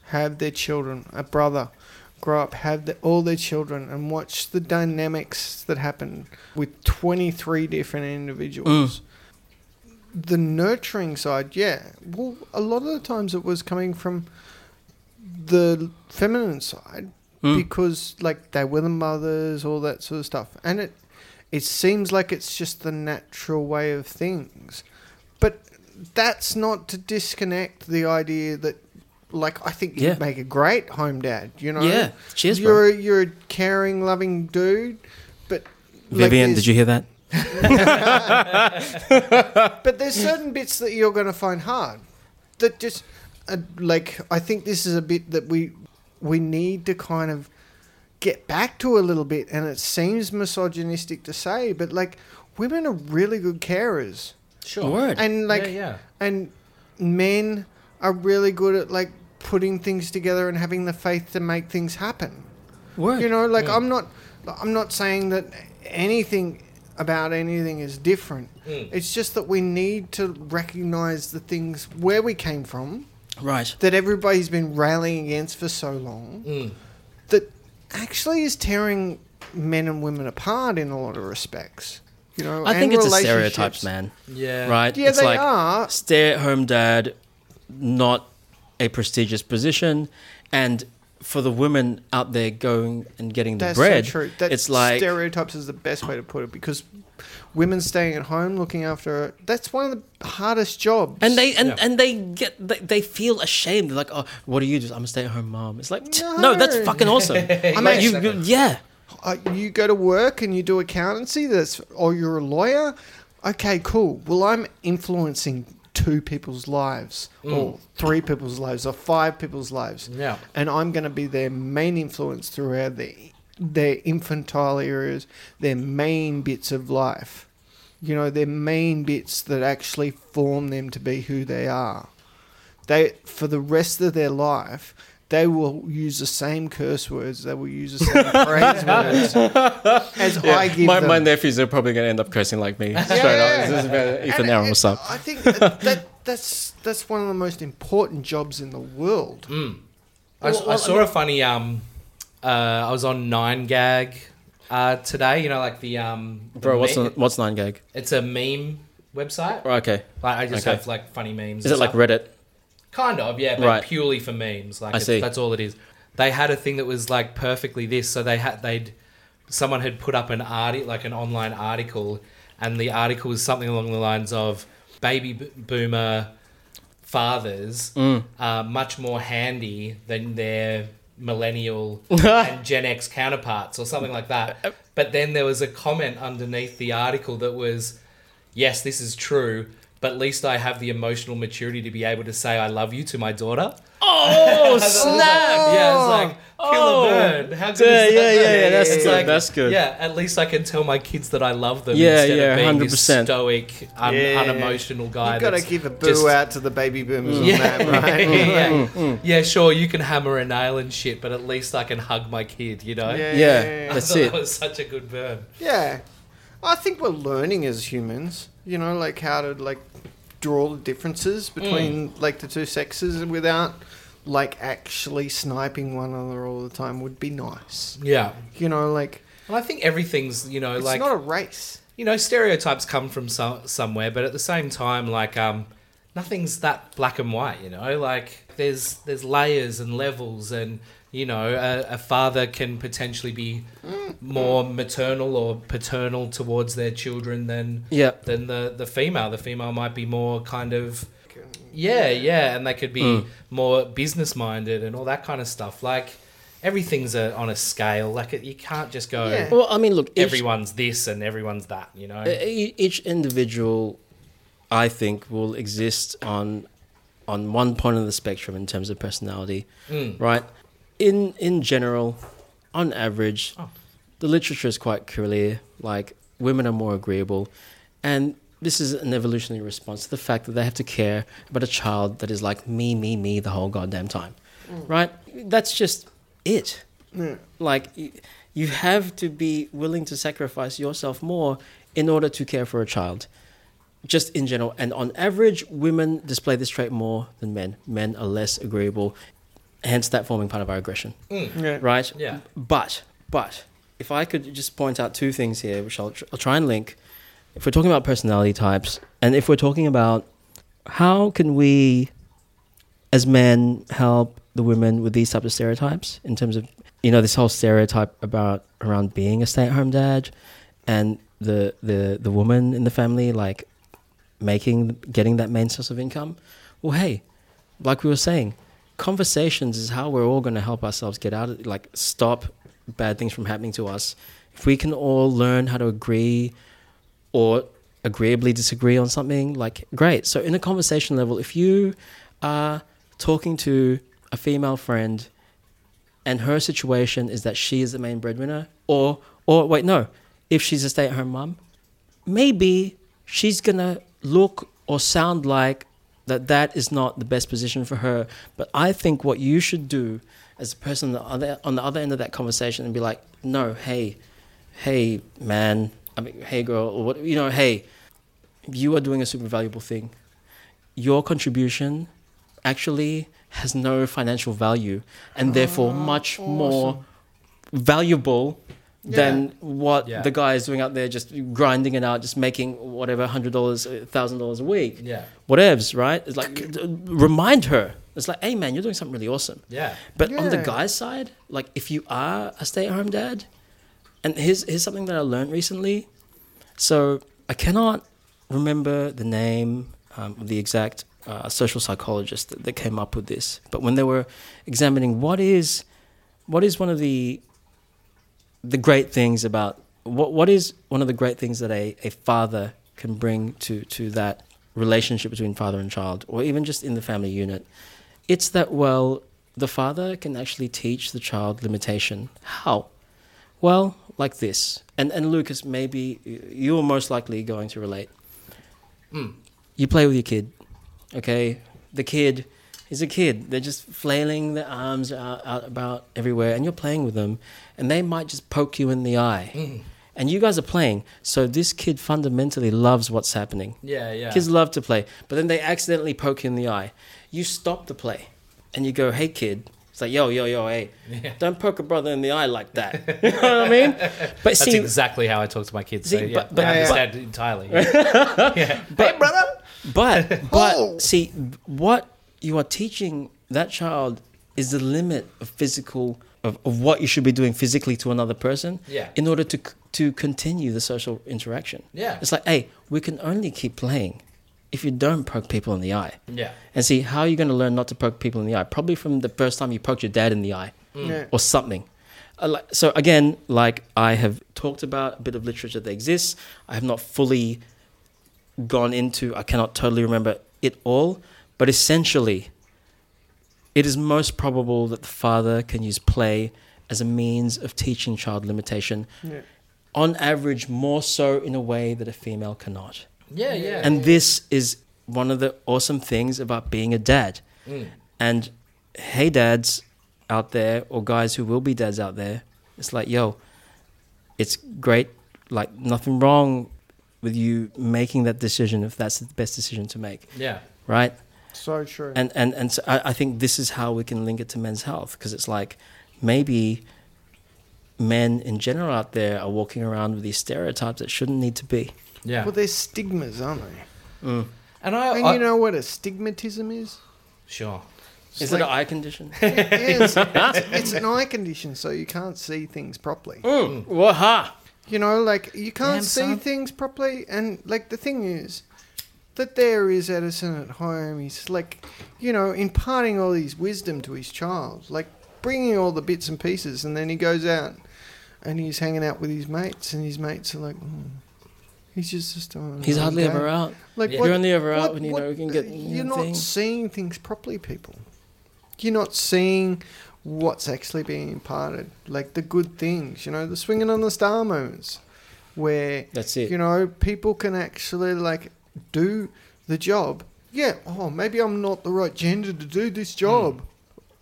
have their children, a brother grow up, have the, all their children, and watch the dynamics that happen with 23 different individuals. The nurturing side, yeah. Well, a lot of the times it was coming from the feminine side Mm. because, like, they were the mothers, all that sort of stuff. And it, it seems like it's just the natural way of things. But that's not to disconnect the idea that, like, I think you'd make a great home dad. You know, Yeah. Cheers, bro. you're a, you're a caring, loving dude. But Vivian, there's- did you hear that? But there's certain bits that you're going to find hard. That just, uh, like, I think this is a bit that we we need to kind of get back to a little bit. And it seems misogynistic to say, but like, women are really good carers. Sure. Word. And like, yeah, yeah. and men are really good at like putting things together and having the faith to make things happen. Word. You know, like I'm not, I'm not saying that anything about anything is different. Mm. It's just that we need to recognize the things where we came from right. that everybody's been railing against for so long Mm. that actually is tearing men and women apart in a lot of respects. You know, I think and it's a relationships. stereotypes, man. Yeah. Right? Yeah, it's they like are. stay-at-home dad, not a prestigious position, and for the women out there going and getting the That's bread, so true. That it's like stereotypes is the best way to put it because women staying at home looking after that's one of the hardest jobs. and they and, Yeah. and they get they, they feel ashamed. They're like, oh, what do you do? I'm a stay-at-home mom. It's like, No. no, that's fucking awesome. I Like, mean, you, you- yeah, uh, you go to work and you do accountancy. That's or you're a lawyer. Okay, cool. Well, I'm influencing two people's lives, or mm. three people's lives, or five people's lives. Yeah. and I'm going to be their main influence throughout their their infantile areas, their main bits of life. You know, their main bits that actually form them to be who they are. They for the rest of their life, they will use the same curse words. They will use the same praise words as I give my, them. my nephews are probably going to end up cursing like me. Straight yeah. up. This is better. Ethan And- Aaron, and what's up? I think that, that that's that's one of the most important jobs in the world. Mm. I, Well, I well, saw a funny. Um, uh, I was on Nine Gag uh, today. You know, like the um, the Bro, what's me- the, what's nine gag? It's a meme website. Oh, okay, Like I just Okay. have like funny memes. is and it like. Reddit? Kind of, yeah, but Right. purely for memes. Like I it's- see. that's all it is. They had a thing that was like perfectly this. So they had they'd someone had put up an article, like an online article, and the article was something along the lines of baby b- boomer fathers Mm. are much more handy than their millennial and Gen X counterparts or something like that. But then there was a comment underneath the article that was, yes, this is true, but at least I have the emotional maturity to be able to say I love you to my daughter. Oh And I was snap! like- yeah, it's like kill Oh. a bird. How oh. good Yeah, is that? yeah, yeah, yeah, that's It's good, that's good. Yeah, at least I can tell my kids that I love them Yeah, instead yeah, of being 100%. stoic, un- Yeah. unemotional guy. You've got to that's give a boo just- out to the baby boomers on Yeah, that, right? yeah. Mm, mm, mm. yeah, sure, you can hammer a nail and shit, but at least I can hug my kid, you know? Yeah, Yeah, I that's thought it. That was such a good burn. Yeah. I think we're learning as humans, you know, like how to like draw the differences between like the two sexes without like actually sniping one another all the time would be nice. Yeah. You know, like And I think everything's, you know, it's like not a race. you know, stereotypes come from some, somewhere, but at the same time, like um, nothing's that black and white. You know, like there's there's layers and levels, and you know, a, a father can potentially be more maternal or paternal towards their children than Yeah, than the the female. The female might be more kind of yeah, yeah, and they could be Mm. more business minded and all that kind of stuff. Like everything's a, on a scale. Like it, you can't just go. Yeah. well, I mean, look, each, Everyone's this and everyone's that, you know. each individual, I think, will exist on on one point of the spectrum in terms of personality, Mm. right? In in general, on average, Oh. the literature is quite clear. Like women are more agreeable, and this is an evolutionary response to the fact that they have to care about a child that is like me, me, me the whole goddamn time, mm. right? That's just it. Yeah. Like you have to be willing to sacrifice yourself more in order to care for a child. Just in general, and on average, women display this trait more than men. Men are less agreeable, hence that forming part of our aggression mm. Yeah. right? Yeah. But but if I could just point out two things here, which I'll, tr- I'll try and link. If we're talking about personality types, and if we're talking about how can we, as men, help the women with these types of stereotypes in terms of you know this whole stereotype about around being a stay-at-home dad, and the the the woman in the family like making getting that main source of income. Well, hey, like we were saying, conversations is how we're all going to help ourselves get out of like stop bad things from happening to us. If we can all learn how to agree or agreeably disagree on something like great. So in a conversation level if you are talking to a female friend and her situation is that she is the main breadwinner or or wait no. If she's a stay-at-home mom maybe she's gonna look or sound like that that is not the best position for her. But I think what you should do as a person on the other, on the other end of that conversation and be like, no, hey, hey, man, I mean, hey, girl, or what, you know, hey, you are doing a super valuable thing. Your contribution actually has no financial value and therefore oh, much more valuable than what Yeah. the guy is doing out there just grinding it out just making whatever hundred dollars thousand dollars a week. Yeah. whatevs right? It's like remind her. It's like hey man you're doing something really awesome. Yeah. but on the guy's side like if you are a stay-at-home dad and here's here's something that i learned recently. So i cannot remember the name um, of the exact uh, social psychologist that, that came up with this but when they were examining what is what is one of the the great things about what what is one of the great things that a, a father can bring to to that relationship between father and child or even just in the family unit? It's that well the father can actually teach the child limitation. How? Well like this. And and lucas maybe you're most likely going to relate. Mm. you play with your kid okay? The kid is a kid they're just flailing their arms out, out about everywhere and you're playing with them and they might just poke you in the eye Mm. and you guys are playing so this kid fundamentally loves what's happening Yeah. Yeah. Kids love to play, but then they accidentally poke you in the eye. You stop the play, and you go, "Hey, kid." It's like, "Yo, yo, yo, hey, Yeah. don't poke a brother in the eye like that." you know what I mean? But That's see, exactly how I talk to my kids. So, See, yeah, but- but- I but- understand entirely. Yeah. yeah. hey, brother. but but Oh. see, what you are teaching that child is the limit of physical of, of what you should be doing physically to another person Yeah. in order to to continue the social interaction. Yeah. It's like, hey, we can only keep playing if you don't poke people in the eye. Yeah. And see, how are you going to learn not to poke people in the eye? Probably from the first time you poked your dad in the eye Yeah. or something. Uh, So, again, like I have talked about a bit of literature that exists. I have not fully gone into, I cannot totally remember it all, but essentially, it is most probable that the father can use play as a means of teaching child limitation, Yeah. on average, more so in a way that a female cannot. Yeah. Yeah. And this is one of the awesome things about being a dad. Mm. And hey, dads out there, or guys who will be dads out there, it's like, yo, it's great. Like, nothing wrong with you making that decision if that's the best decision to make, Yeah. right? So true. And and and so I, I think this is how we can link it to men's health because it's like maybe men in general out there are walking around with these stereotypes that shouldn't need to be. Yeah. well, they're stigmas, aren't they? Mm. and I, And I you know what a stigmatism is? sure. It's Is it an eye condition? yes, it's, it's an eye condition, so you can't see things properly. Mm. Waha! You know, like you can't Damn, see son. things properly, and like the thing is that there is Edison at home. He's like, you know, imparting all his wisdom to his child, like bringing all the bits and pieces, and then he goes out and he's hanging out with his mates, and his mates are like, oh, he's just just doing He's hardly day." ever out. Like Yeah. what- You're only ever out what- when you what- know you can get You're not thing. seeing things properly, people. You're not seeing what's actually being imparted, like the good things. You know, the swinging on the star moments, where That's it. you know people can actually like do the job. Yeah. Oh, maybe I'm not the right gender to do this job.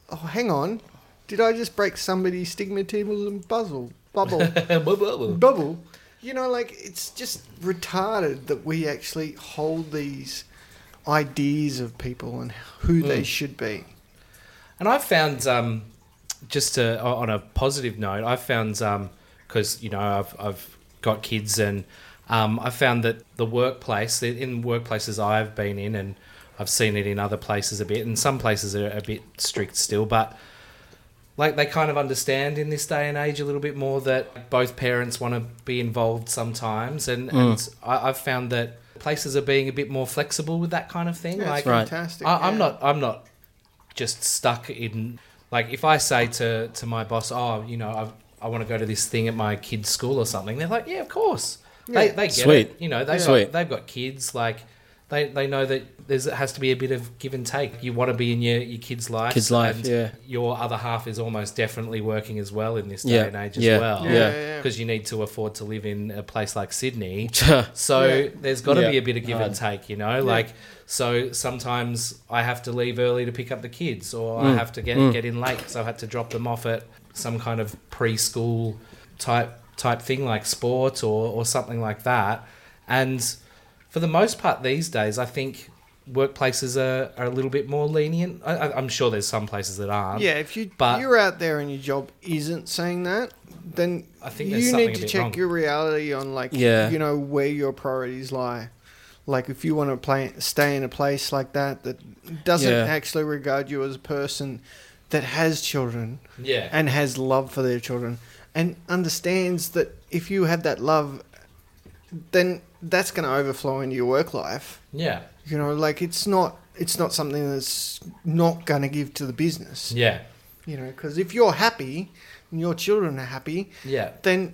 Oh, hang on. Did I just break somebody's stigmatism puzzle bubble? bubble. Bubble. Bubble? You know, like it's just retarded that we actually hold these ideas of people and who they Mm. should be. And I've found, um, just to, on a positive note, I've found, because, you know, I've, I've got kids and um, I found that the workplace, in workplaces I've been in, and I've seen it in other places a bit, and some places are a bit strict still, but like they kind of understand in this day and age a little bit more that both parents want to be involved sometimes. And, and I, I've found that places are being a bit more flexible with that kind of thing. Yeah, like, Right. fantastic. I, I'm not. I'm not just stuck in. Like, if I say to to my boss, "Oh, you know, I've, I want to go to this thing at my kid's school or something," they're like, "Yeah, of course." They Yeah. they get Sweet. it. You know, they've Sweet. got they've got kids. Like, they they know that there's it has to be a bit of give and take. You want to be in your, your kid's life. Kids' life, and yeah. Your other half is almost definitely working as well in this day Yeah, and age as yeah, well. Yeah, Yeah. yeah, yeah. Because you need to afford to live in a place like Sydney. So Yeah. there's got to Yeah. be a bit of give and take, you know. Like so, sometimes I have to leave early to pick up the kids, or I Mm. have to get Mm. get in late because I had to drop them off at some kind of preschool type type thing, like sport or or something like that. And for the most part, these days, I think workplaces are, are a little bit more lenient. I, I, I'm sure there's some places that aren't. Yeah, if you but- you're out there and your job isn't saying that, then I think you need to check wrong. your reality on like Yeah. you know where your priorities lie. Like if you want to play stay in a place like that that doesn't Yeah. actually regard you as a person that has children Yeah. and has love for their children and understands that if you have that love then that's going to overflow into your work life. yeah. You know, like it's not it's not something that's not going to give to the business. Yeah. You know, because if you're happy and your children are happy, Yeah. then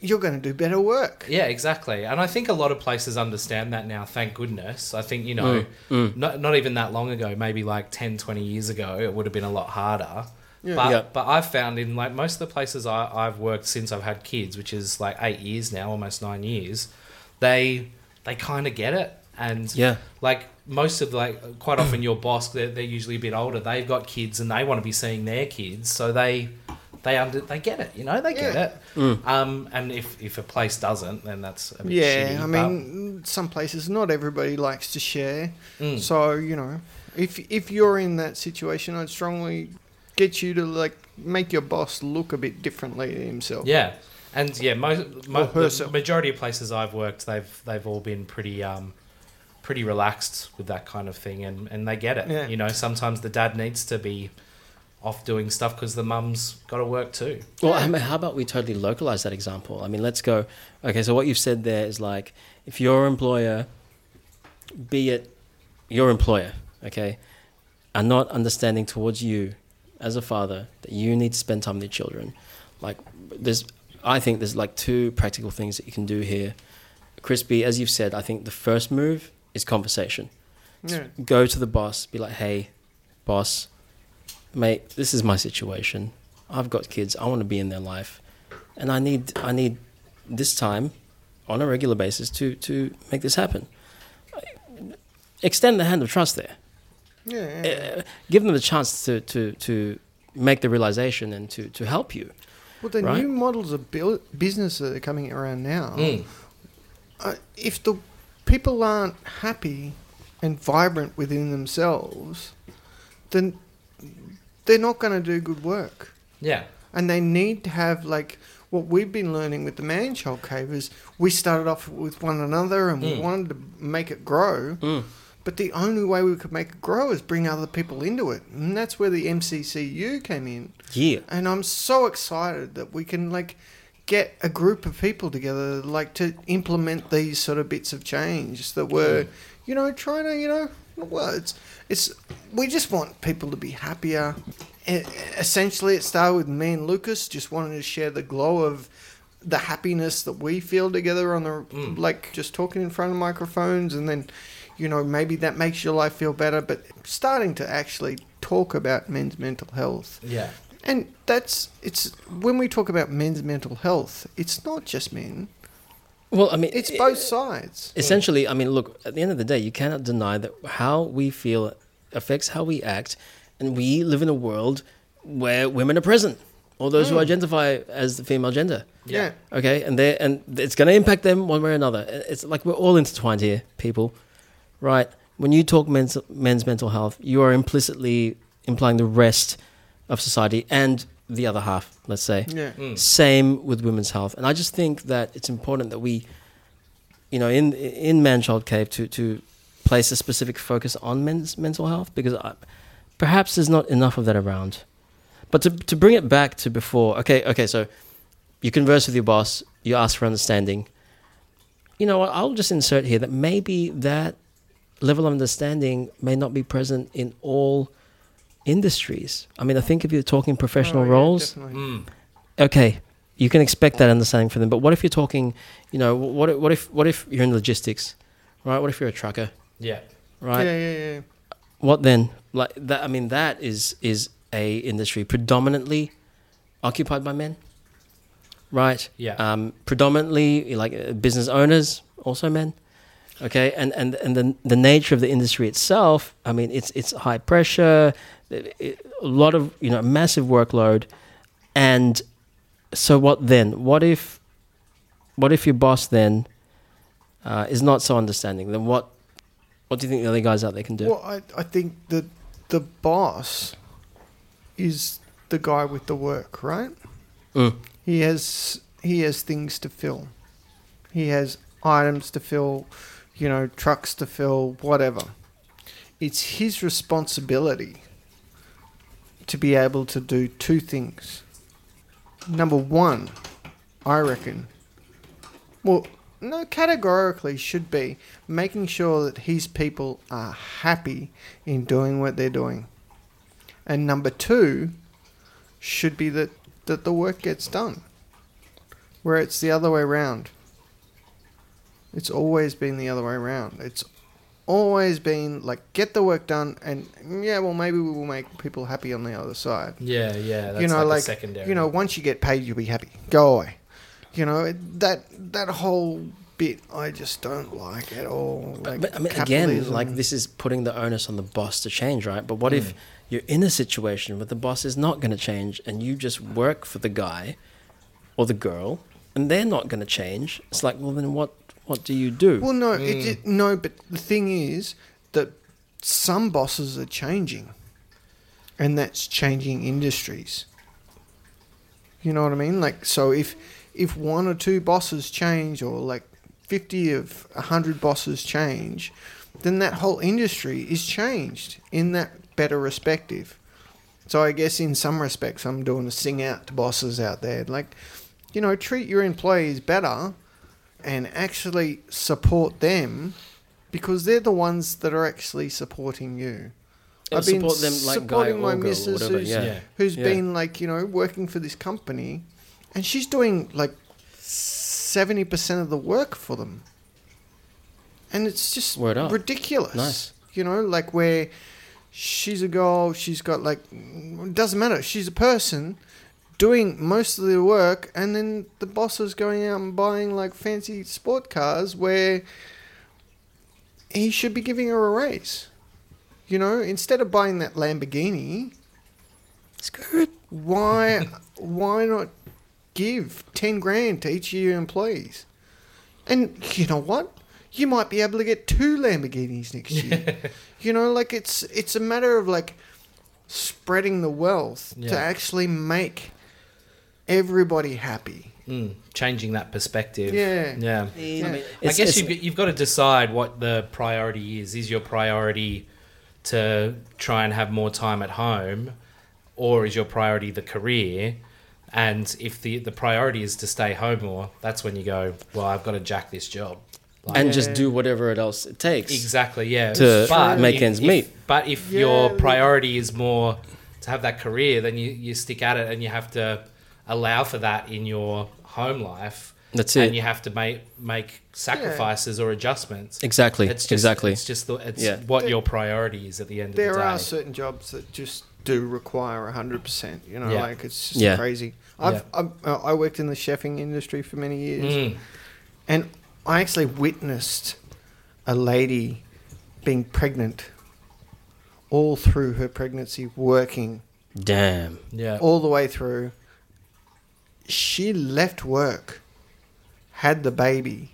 you're going to do better work. Yeah, exactly. And I think a lot of places understand that now, thank goodness. I think, you know, Mm, mm. Not, not even that long ago, maybe like 10, 20 years ago, it would have been a lot harder. Yeah. But, Yeah. but I've found in like most of the places I, I've worked since I've had kids, which is like eight years now, almost nine years, they they kind of get it. And Yeah. like most of like quite often your boss, they're, they're usually a bit older. They've got kids and they want to be seeing their kids, so they they under they get it. You know, they get Yeah. it. Mm. Um, and if if a place doesn't, then that's a bit Yeah, shitty, I mean, some places not everybody likes to share. Mm. So you know, if if you're in that situation, I'd strongly get you to like make your boss look a bit differently to himself. Yeah, and yeah, most mo- the majority of places I've worked, they've they've all been pretty um, pretty relaxed with that kind of thing, and and they get it. Yeah. You know, sometimes the dad needs to be off doing stuff because the mum's got to work too. Well, I mean, how about we totally localize that example? I mean, let's go. Okay, so what you've said there is like, if your employer, be it your employer, okay, are not understanding towards you as a father that you need to spend time with your children, like, there's, I think there's like two practical things that you can do here. Crispy, as you've said, I think the first move is conversation Yeah. go to the boss, be like, hey, boss, mate, this is my situation. I've got kids. I want to be in their life, and I need I need this time on a regular basis to to make this happen. Extend the hand of trust there. Yeah. yeah. Uh, give them the chance to to to make the realization and to to help you. Well, the right? new models of build, business that are coming around now, Mm. uh, if the people aren't happy and vibrant within themselves, then they're not going to do good work. Yeah, And they need to have like what we've been learning with the man child cave is we started off with one another and we Mm. wanted to make it grow. But the only way we could make it grow is bring other people into it. And that's where the MCCU came in. Yeah. And I'm so excited that we can like get a group of people together like to implement these sort of bits of change that were, you know, trying to, you know, well, it's it's we just want people to be happier. E- Essentially, it started with me and Lucas just wanting to share the glow of the happiness that we feel together on the Mm. like just talking in front of microphones and then you know maybe that makes your life feel better but starting to actually talk about men's mental health yeah, and that's it's when we talk about men's mental health, it's not just men. Well, I mean, It's both sides. essentially, I mean, look, at the end of the day, you cannot deny that how we feel affects how we act, and we live in a world where women are present, or those who Mm. identify as the female gender. Yeah. Okay, and they and it's going to impact them one way or another. It's like we're all intertwined here, people, right? When you talk men's men's mental health, you are implicitly implying the rest of society and the other half. Let's say. Yeah. Mm. Same with women's health, and I just think that it's important that we, you know, in in Man Child Cave to to place a specific focus on men's mental health because I, perhaps there's not enough of that around. But to to bring it back to before, okay, okay, so you converse with your boss, you ask for understanding. You know, what, I'll just insert here that maybe that level of understanding may not be present in all industries. I mean, I think if you're talking professional Oh, yeah, roles. Mm. okay, you can expect that understanding from them. But what if you're talking, you know, what what if what if you're in logistics, right? What if you're a trucker, Yeah. right? Yeah, yeah, yeah. What then? Like that? I mean, that is is a industry predominantly occupied by men, right? Yeah. Um, predominantly like uh, business owners, also men. Okay, and and and the the nature of the industry itself. I mean, it's it's high pressure, it, it- a lot of you know massive workload, and so what then? What if, what if your boss then uh, is not so understanding? Then what? What do you think the other guys out there can do? Well, I, I think that the boss is the guy with the work, right? Mm. He has he has things to fill. He has items to fill, you know, trucks to fill, whatever. It's his responsibility to be able to do two things. Number one, I reckon. Well, no, categorically should be making sure that his people are happy in doing what they're doing. And number two should be that, that the work gets done. Where it's the other way around. It's always been the other way around. It's always been like get the work done and yeah, well maybe we will make people happy on the other side Yeah, yeah. That's you know, like, like secondary. you know, once you get paid, you'll be happy. Go away. You know that that whole bit I just don't like at all. Like but I mean, again, like this is putting the onus on the boss to change, right? But what if mm. you're in a situation where the boss is not going to change and you just work for the guy or the girl and they're not going to change? It's like, well, then what? What do you do? Well, no, it, it, no, but the thing is that some bosses are changing, and that's changing industries. You know what I mean? Like, so if if one or two bosses change, or like fifty of hundred bosses change, then that whole industry is changed in that better respective. So I guess in some respects, I'm doing a sing out to bosses out there, like, you know, treat your employees better and actually support them because they're the ones that are actually supporting you. And support them like supporting or my missus whatever, who's, yeah. Who's Yeah. been like, you know, working for this company and she's doing like 70% of the work for them. And it's just ridiculous. Nice. You know, like where she's a girl, she's got like, doesn't matter, she's a person doing most of the work, and then the boss is going out and buying like fancy sport cars where he should be giving her a raise. You know, instead of buying that Lamborghini, It's good. why why not give ten grand to each of your employees? And you know what? You might be able to get two Lamborghinis next year. you know, like it's it's a matter of like spreading the wealth Yeah. to actually make everybody happy. Mm, changing that perspective. Yeah. Yeah. Yeah. I It's- guess you've, you've got to decide what the priority is. Is your priority to try and have more time at home, or is your priority the career? And if the the priority is to stay home more, that's when you go, well, I've got to jack this job. Like, and Yeah. just do whatever it else it takes. exactly, yeah. To make if- ends if- meet. But if Yeah. your priority is more to have that career, then you, you stick at it and you have to allow for that in your home life. That's it. And you have to make make sacrifices or adjustments. Exactly. It's just, exactly. It's just the, it's Yeah. what There- your priority is at the end of the day. There are certain jobs that just do require hundred percent. You know, Yeah. like it's just Yeah. crazy. I've, Yeah. I've uh, I worked in the chefing industry for many years, Mm. and I actually witnessed a lady being pregnant all through her pregnancy, working Damn. Yeah. all the way through. She left work, had the baby,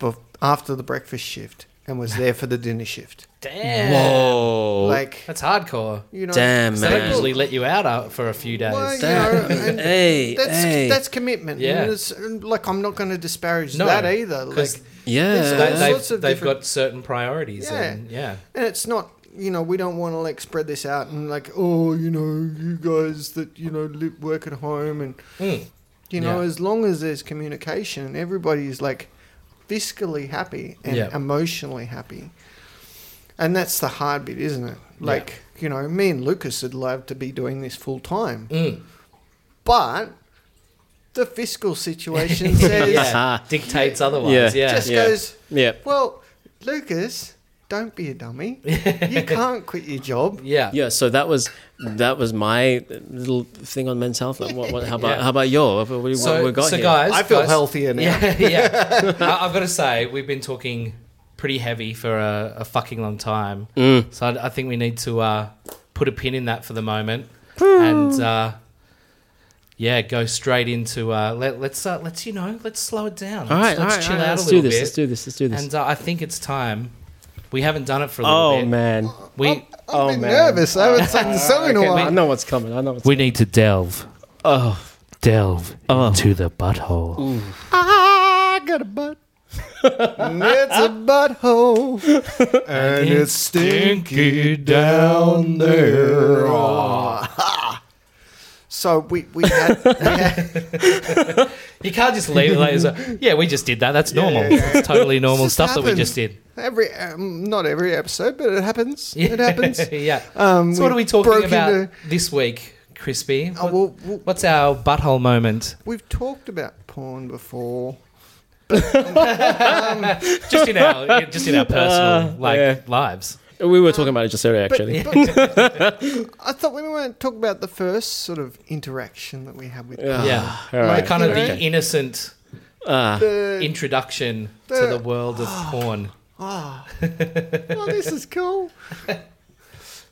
bef- after the breakfast shift, and was there for the dinner shift. Damn. Whoa. Like That's hardcore. you know, Damn, So they man. usually let you out uh, for a few days. Well, you know, and hey, that's hey. that's commitment. Yeah. And it's, and, like I'm not going to disparage No, that either. Like, 'cause yeah. There's they, all they've, sorts of they've different- got certain priorities. Yeah. And yeah. and it's not you know we don't want to like spread this out and like oh you know you guys that you know live, work at home and Mm. you know Yeah. as long as there's communication and everybody's like fiscally happy and Yeah. emotionally happy and that's the hard bit isn't it like you know me and lucas would love to be doing this full time Mm. but the fiscal situation says Yeah. Dictates otherwise. Yeah. Yeah. just yeah. goes yeah. well lucas don't be a dummy. you can't quit your job. Yeah. Yeah, so that was that was my little thing on men's health. Like, what, what, how about Yeah. how about your? What, what, So, what we got so here? guys, I feel guys- healthier now. Yeah, yeah. I, I've got to say, we've been talking pretty heavy for a, a fucking long time. Mm. So I, I think we need to uh, put a pin in that for the moment, and uh, yeah, go straight into uh, let, let's uh, let's you know let's slow it down. All right, let's, all let's right, chill all right, out let's a little do this. bit. Let's do this. Let's do this. And uh, I think it's time. We haven't done it for a little oh bit. man, We I'm, I'm Oh, a bit man. nervous. I haven't sung the song in a Okay, I while. know what's coming. I know what's. we need to delve Oh, delve Oh. into the butthole. I got a butt. And it's a butthole. and it's stinky down there. Ah. So we, we had, we had You can't just leave it like, as a, yeah, we just did that. That's normal. yeah, yeah. It's totally normal just stuff that we happens. just did. every um, not every episode, but it happens. It happens. yeah. Um, So what are we talking about into- this week, Crispy? Oh, What- well, well, what's our butthole moment? we've talked about porn before. Just in our, just in our personal Uh, like yeah. lives. We were talking about it just earlier, actually. I thought we might talk about the first sort of interaction that we had with Yeah. Yeah, All the right. kind of Okay. the innocent Ah, the, introduction to the- the world of porn. Ah. oh, this is cool.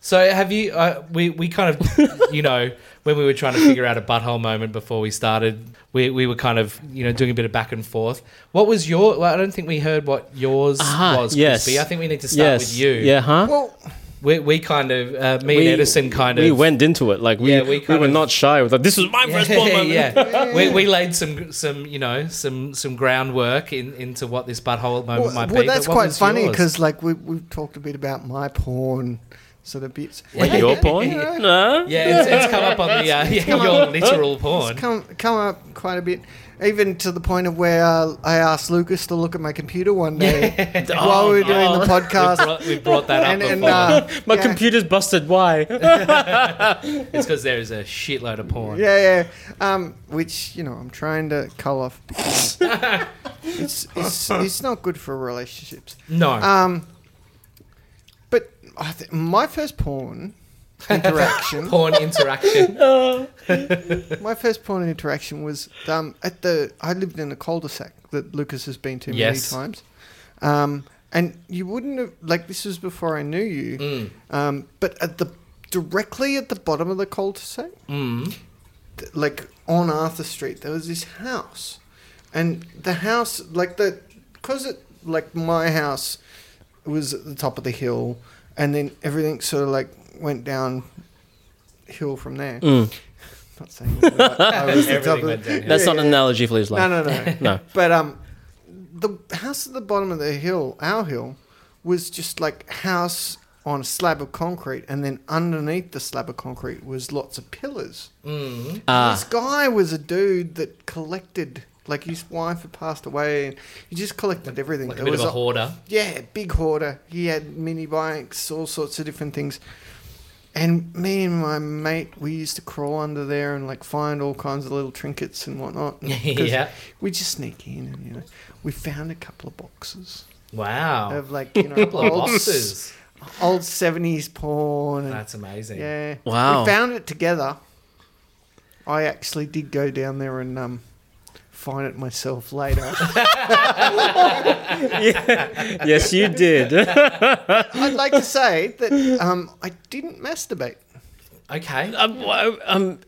So have you? Uh, we we kind of, you know, when we were trying to figure out a butthole moment before we started, we we were kind of you know doing a bit of back and forth. What was your? Well, I don't think we heard what yours Aha, was, yes. Crispy. I think we need to start yes. with you. Yeah, huh? Well, We, we kind of, uh, me we, and Edison kind of. we went into it like we Yeah, we we, were of- not shy. We thought this was my yeah, first porn moment. yeah. we, we laid some some you know some some groundwork in, into what this butthole moment well, might well be. that's but quite funny because like we we've talked a bit about my porn sort of bits. Like your porn? Yeah. No? yeah, it's, it's come up on the uh, yeah, come your up. literal porn. It's come come up quite a bit, even to the point of where uh, I asked Lucas to look at my computer one day while we were doing the we podcast. brought, we brought that up And, and uh, My yeah, computer's busted. Why? it's because there is a shitload of porn. Yeah, yeah. Um, which you know, I'm trying to cull off it's it's it's not good for relationships. No, Um, but I th- my first porn interaction, porn interaction. my first porn interaction was um at the I lived in a cul-de-sac that Lucas has been to Yes. many times. Um, and you wouldn't have like this was before I knew you. Mm. Um, but at the directly at the bottom of the cul-de-sac, Mm. th- like on Arthur Street, there was this house, and the house, like the, cause it like my house was at the top of the hill, and then everything sort of like went down hill from there. Mm. Not saying that I was the top of the. That's Yeah, not an yeah. analogy for his life. No, no, no. No. But um, the house at the bottom of the hill, our hill, was just like house on a slab of concrete, and then underneath the slab of concrete was lots of pillars. Mm. This Ah, guy was a dude that collected, like his wife had passed away, and he just collected everything. Like a There bit of was a hoarder. yeah, big hoarder. He had mini bikes, all sorts of different things. And me and my mate, we used to crawl under there and like find all kinds of little trinkets and whatnot. 'Cause yeah. We just sneak in and you know, we found a couple of boxes Wow. of like you know couple of old, boxes. old seventies porn. And, That's amazing. yeah, Wow. We found it together. I actually did go down there and um, find it myself later. yeah. yes, you did. I'd like to say that um, I didn't masturbate. Okay. um, um,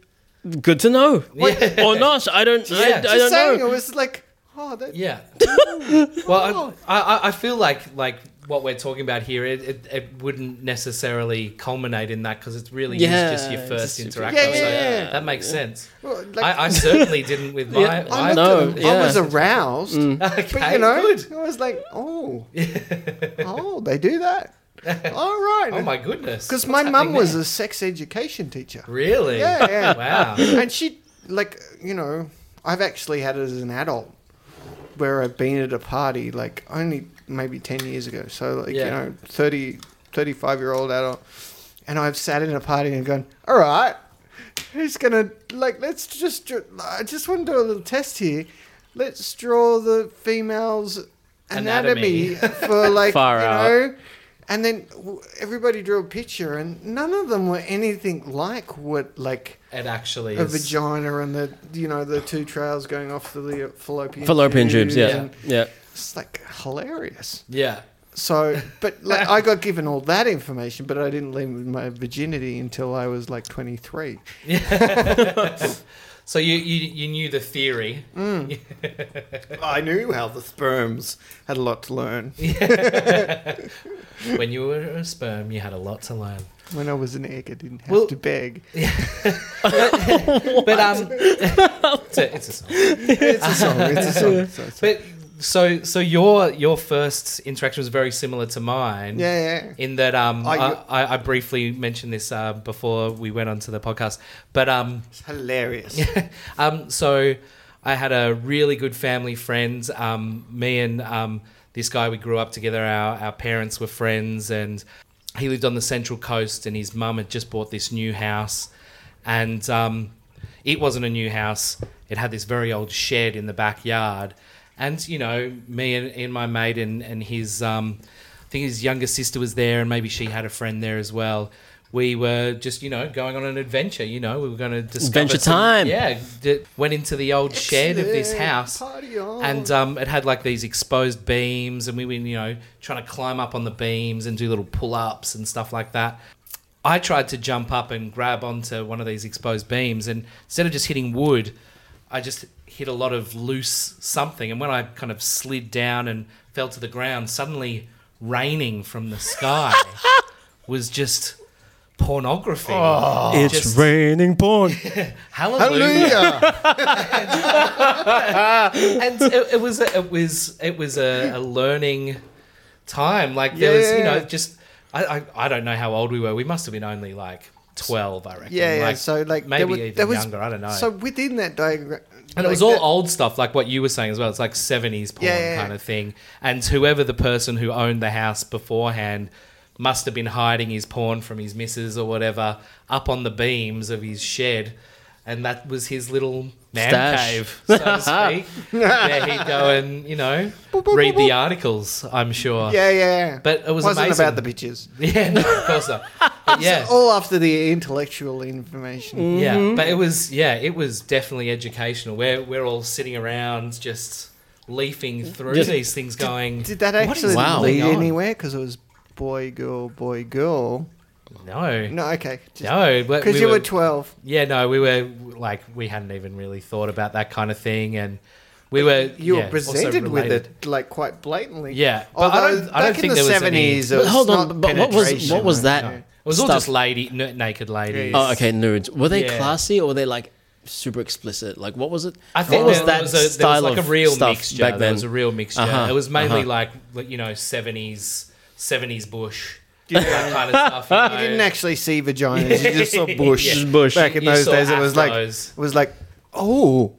good to know. Yeah. Or not. I don't, Yeah. I Just don't saying, know. it was like, oh, that, Yeah. well, I, I, I feel like like what we're talking about here, it, it, it wouldn't necessarily culminate in that because it's really Yeah, is just your first just- interaction. Yeah, so yeah, yeah. that makes sense. well, like, I, I certainly didn't with my. Yeah, my I, looked No, at them, I was aroused, mm. okay, but you know, good. I was like, oh, oh, they do that. All right. Oh my goodness. Because my mum was a sex education teacher. really. Yeah, yeah. Wow. and she, like, you know, I've actually had it as an adult where I've been at a party, like, only maybe 10 years ago. So, like, Yeah. you know, 30, 35 year old adult. And I've sat in a party and gone, all right, who's going to, like, let's just, I just want to do a little test here. Let's draw the female's anatomy, Anatomy. for, like, Far you out. know. And then everybody drew a picture, and none of them were anything like what like It actually a is. vagina and the you know the two trails going off the fallopian Fallopian tubes, yeah. and Yeah. It's like hilarious. Yeah. So, but like, I got given all that information, but I didn't leave with my virginity until I was like 23. So you, you you knew the theory. I knew how the sperms had a lot to learn. when you were a sperm, you had a lot to learn. When I was an egg, I didn't have Well- to beg. Yeah. But um, it's a, it's a song. It's a song. It's a song. So, so- But so so your your first interaction was very similar to mine. yeah, yeah. In that um, I- I, I, briefly mentioned this uh, before we went onto the podcast, but um, It's hilarious. um, so I had a really good family friend. Um, me and um, this guy, we grew up together. Our our parents were friends, and he lived on the central coast. And his mum had just bought this new house, and um, it wasn't a new house. It had this very old shed in the backyard, and you know, me and, and my mate and and his um, I think his younger sister was there, and maybe she had a friend there as well. We were just, you know, going on an adventure. You know, we were going to discover Adventure some- time. Yeah, d- went into the old shed of this house, Party on. and um, it had like these exposed beams, and we were, you know, trying to climb up on the beams and do little pull ups and stuff like that. I tried to jump up and grab onto one of these exposed beams, and instead of just hitting wood, I just hit a lot of loose something. And when I kind of slid down and fell to the ground, suddenly raining from the sky was just pornography. Oh. It's Just- raining porn. Hallelujah. Hallelujah. and it, it was it was it was a, a learning time. Like there was, you know, just I, I I don't know how old we were. We must have been only like twelve, I reckon. yeah, yeah. Like, so like maybe there was, even there was, younger. I don't know. So within that diagram, and it was all old stuff, like what you were saying as well. It's like seventies porn Yeah, yeah, kind of thing. And whoever the person who owned the house beforehand must have been hiding his porn from his missus or whatever up on the beams of his shed. And that was his little man Stash. cave, so to speak. Where he'd go and, you know, read the articles, I'm sure. Yeah, yeah. But it was wasn't amazing. about the bitches. Yeah, no, of course not. But yeah. All after the intellectual information. Mm-hmm. Yeah, but it was yeah, it was definitely educational. We're we're all sitting around just leafing through Just- these things, going. Did that "What is actually Wow. lead going on?" anywhere? Because it was boy, girl, boy, girl. No, no, No, okay. but Because we you were, were 12. yeah, no, we were like we hadn't even really thought about that kind of thing, and we were You yeah, were presented with it, like, quite blatantly. Yeah, but I don't, I don't back think in the there was any. 70s, But hold on, but what was- what was right? that? Yeah. It was all stuff. just lady, n- naked ladies. Oh, okay, nudes. Were they Yeah. classy or were they like super explicit? Like, what was it? I think what was there, that was a, style was like of a real stuff mixture. back There then? was a real mixture. Uh-huh, It was mainly uh-huh. like like, you know seventies seventies bush that kind of stuff. You, You didn't actually see vaginas, you just saw bush. Yeah. Just bush. Back in You those saw days, it was like, it was like, oh,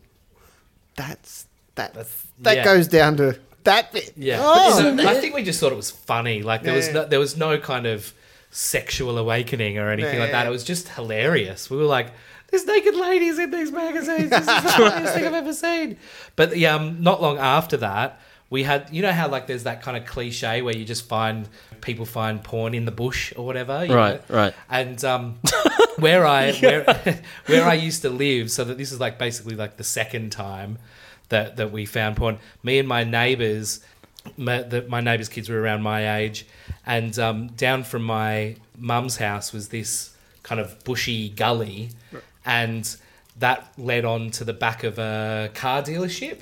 that's, that, That's- that yeah. goes down to that bit. Yeah, Oh. But isn't- I think we just thought it was funny. Like there was Yeah. no, there was no kind of sexual awakening or anything like that. Yeah. It was just hilarious. We were like, "There's naked ladies in these magazines. This is the funniest thing I've ever seen." But yeah, um, not long after that, we had you know how like there's that kind of cliche where you just find people find porn in the bush or whatever. Right, know? right. And um, where I where, where I used to live, so that this is like basically like the second time that that we found porn. Me and my neighbours, my, the, my neighbours' kids were around my age, and um, down from my mum's house was this kind of bushy gully, and that led on to the back of a car dealership,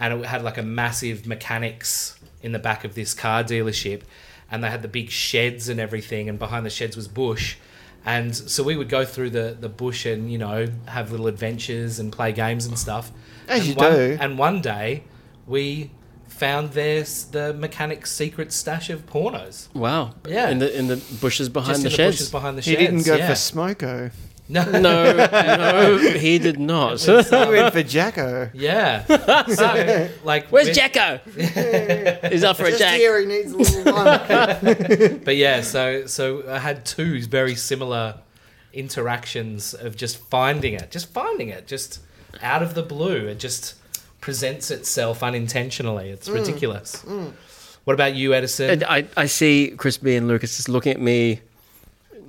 and it had like a massive mechanics in the back of this car dealership, and they had the big sheds and everything, and behind the sheds was bush. And so we would go through the, the bush and, you know, have little adventures and play games and stuff. As and you one, do. And one day we found there's the mechanic's secret stash of pornos. Wow. Yeah. In the in the bushes behind just the in the sheds. bushes behind the sheds. He didn't go yeah. for Smoko. No. no, no, he did not. It was, He um, went for Jacko. yeah. So, like, Where's we- Jacko? He's up for a Just jack. here, he needs a little one. But yeah, so so I had two very similar interactions of just finding it, just finding it, just out of the blue. It just presents itself unintentionally. It's ridiculous. What about you, Edison? And I, I see Crispy and Lucas just looking at me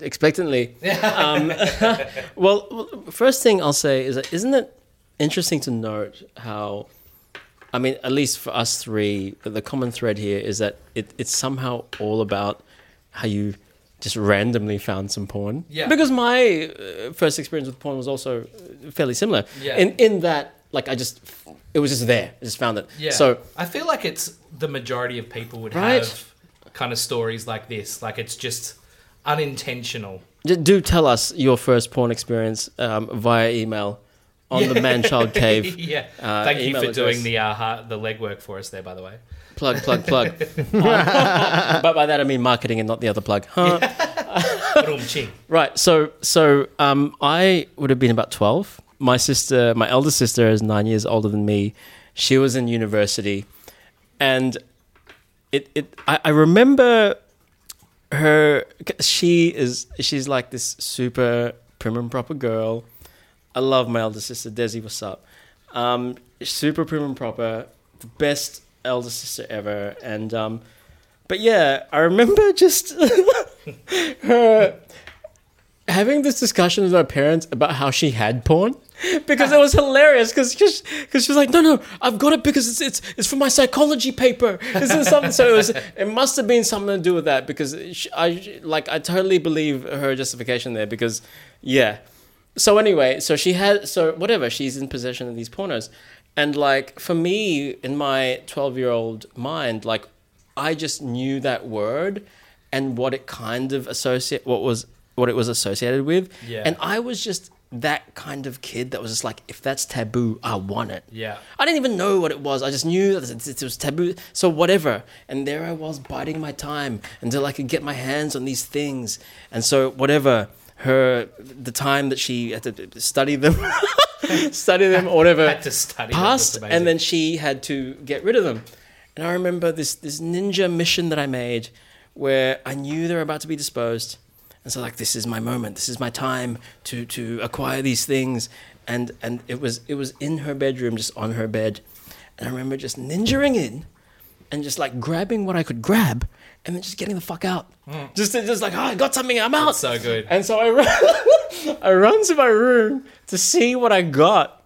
expectantly. um, well, well, first thing I'll say is that isn't it interesting to note how, I mean, at least for us three, the, the common thread here is that it, it's somehow all about how you just randomly found some porn. Yeah. Because my uh, first experience with porn was also fairly similar. Yeah. In in that, like, I just, it was just there. I just found it. Yeah. So I feel like it's the majority of people would Right. have kind of stories like this. Like it's just unintentional. Do tell us your first porn experience um, via email on the Manchild cave. yeah. uh, Thank you for doing the uh, the legwork for us there, by the way. Plug, plug, plug. Uh, but by that I mean marketing and not the other plug. Huh? Right. So, so um, I would have been about twelve. My sister, my elder sister, is nine years older than me. She was in university, and it, it. I, I remember her. She is. She's like this super prim and proper girl. I love my elder sister, Desi. What's up? Um, super prim and proper, the best elder sister ever, and um, but yeah, I remember just her having this discussion with my parents about how she had porn because it was hilarious because because she was like no no I've got it because it's it's it's for my psychology paper this is something so it was it must have been something to do with that because she, I like I totally believe her justification there because yeah so anyway so she had so whatever she's in possession of these pornos and like for me in my 12 year old mind like I just knew that word and what it kind of associate what was what it was associated with. Yeah. And I was just that kind of kid that was just like, if that's taboo, I want it. Yeah. I didn't even know what it was. I just knew that it, was taboo. So whatever. And there I was biding my time until I could get my hands on these things. And so whatever her the time that she had to study them, study them or whatever Had to study. passed and then she had to get rid of them and i remember this this ninja mission that i made where i knew they were about to be disposed and so like this is my moment. This is my time to to acquire these things. And and it was it was in her bedroom just on her bed. And i remember just ninjaing in and just like grabbing what i could grab and then just getting the fuck out. Hmm. Just just like oh i got something i'm out. That's so good. and so I run, I run to my room to see what I got.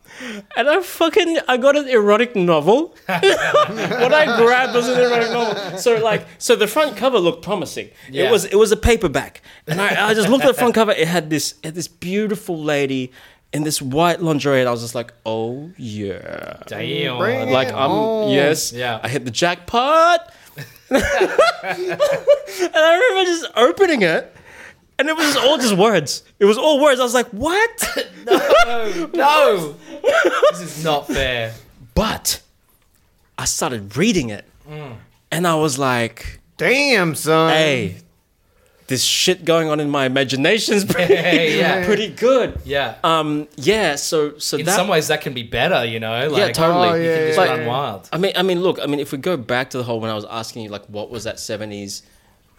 And I fucking I got an erotic novel. what I grabbed was an erotic novel. So like so the front cover looked promising. Yeah. It was it was a paperback. And I, I just looked at the front cover, it had this it had this beautiful lady in this white lingerie and I was just like, "Oh yeah." Damn. Bring Like I'm on. yes. Yeah. I hit the jackpot. and I remember just opening it and it was all just words. It was all words. I was like, "What?" no, no. this is not fair. But I started reading it, Mm. and I was like, Damn, son. "Hey, this shit going on in my imagination's pretty, yeah. pretty good." Yeah. Um, yeah. So, so In that some ways, that can be better. You know. Like, yeah, totally. Oh, You yeah, can just yeah, run yeah. wild. I mean, I mean, look, I mean, if we go back to the whole when I was asking you, like, what was that seventies,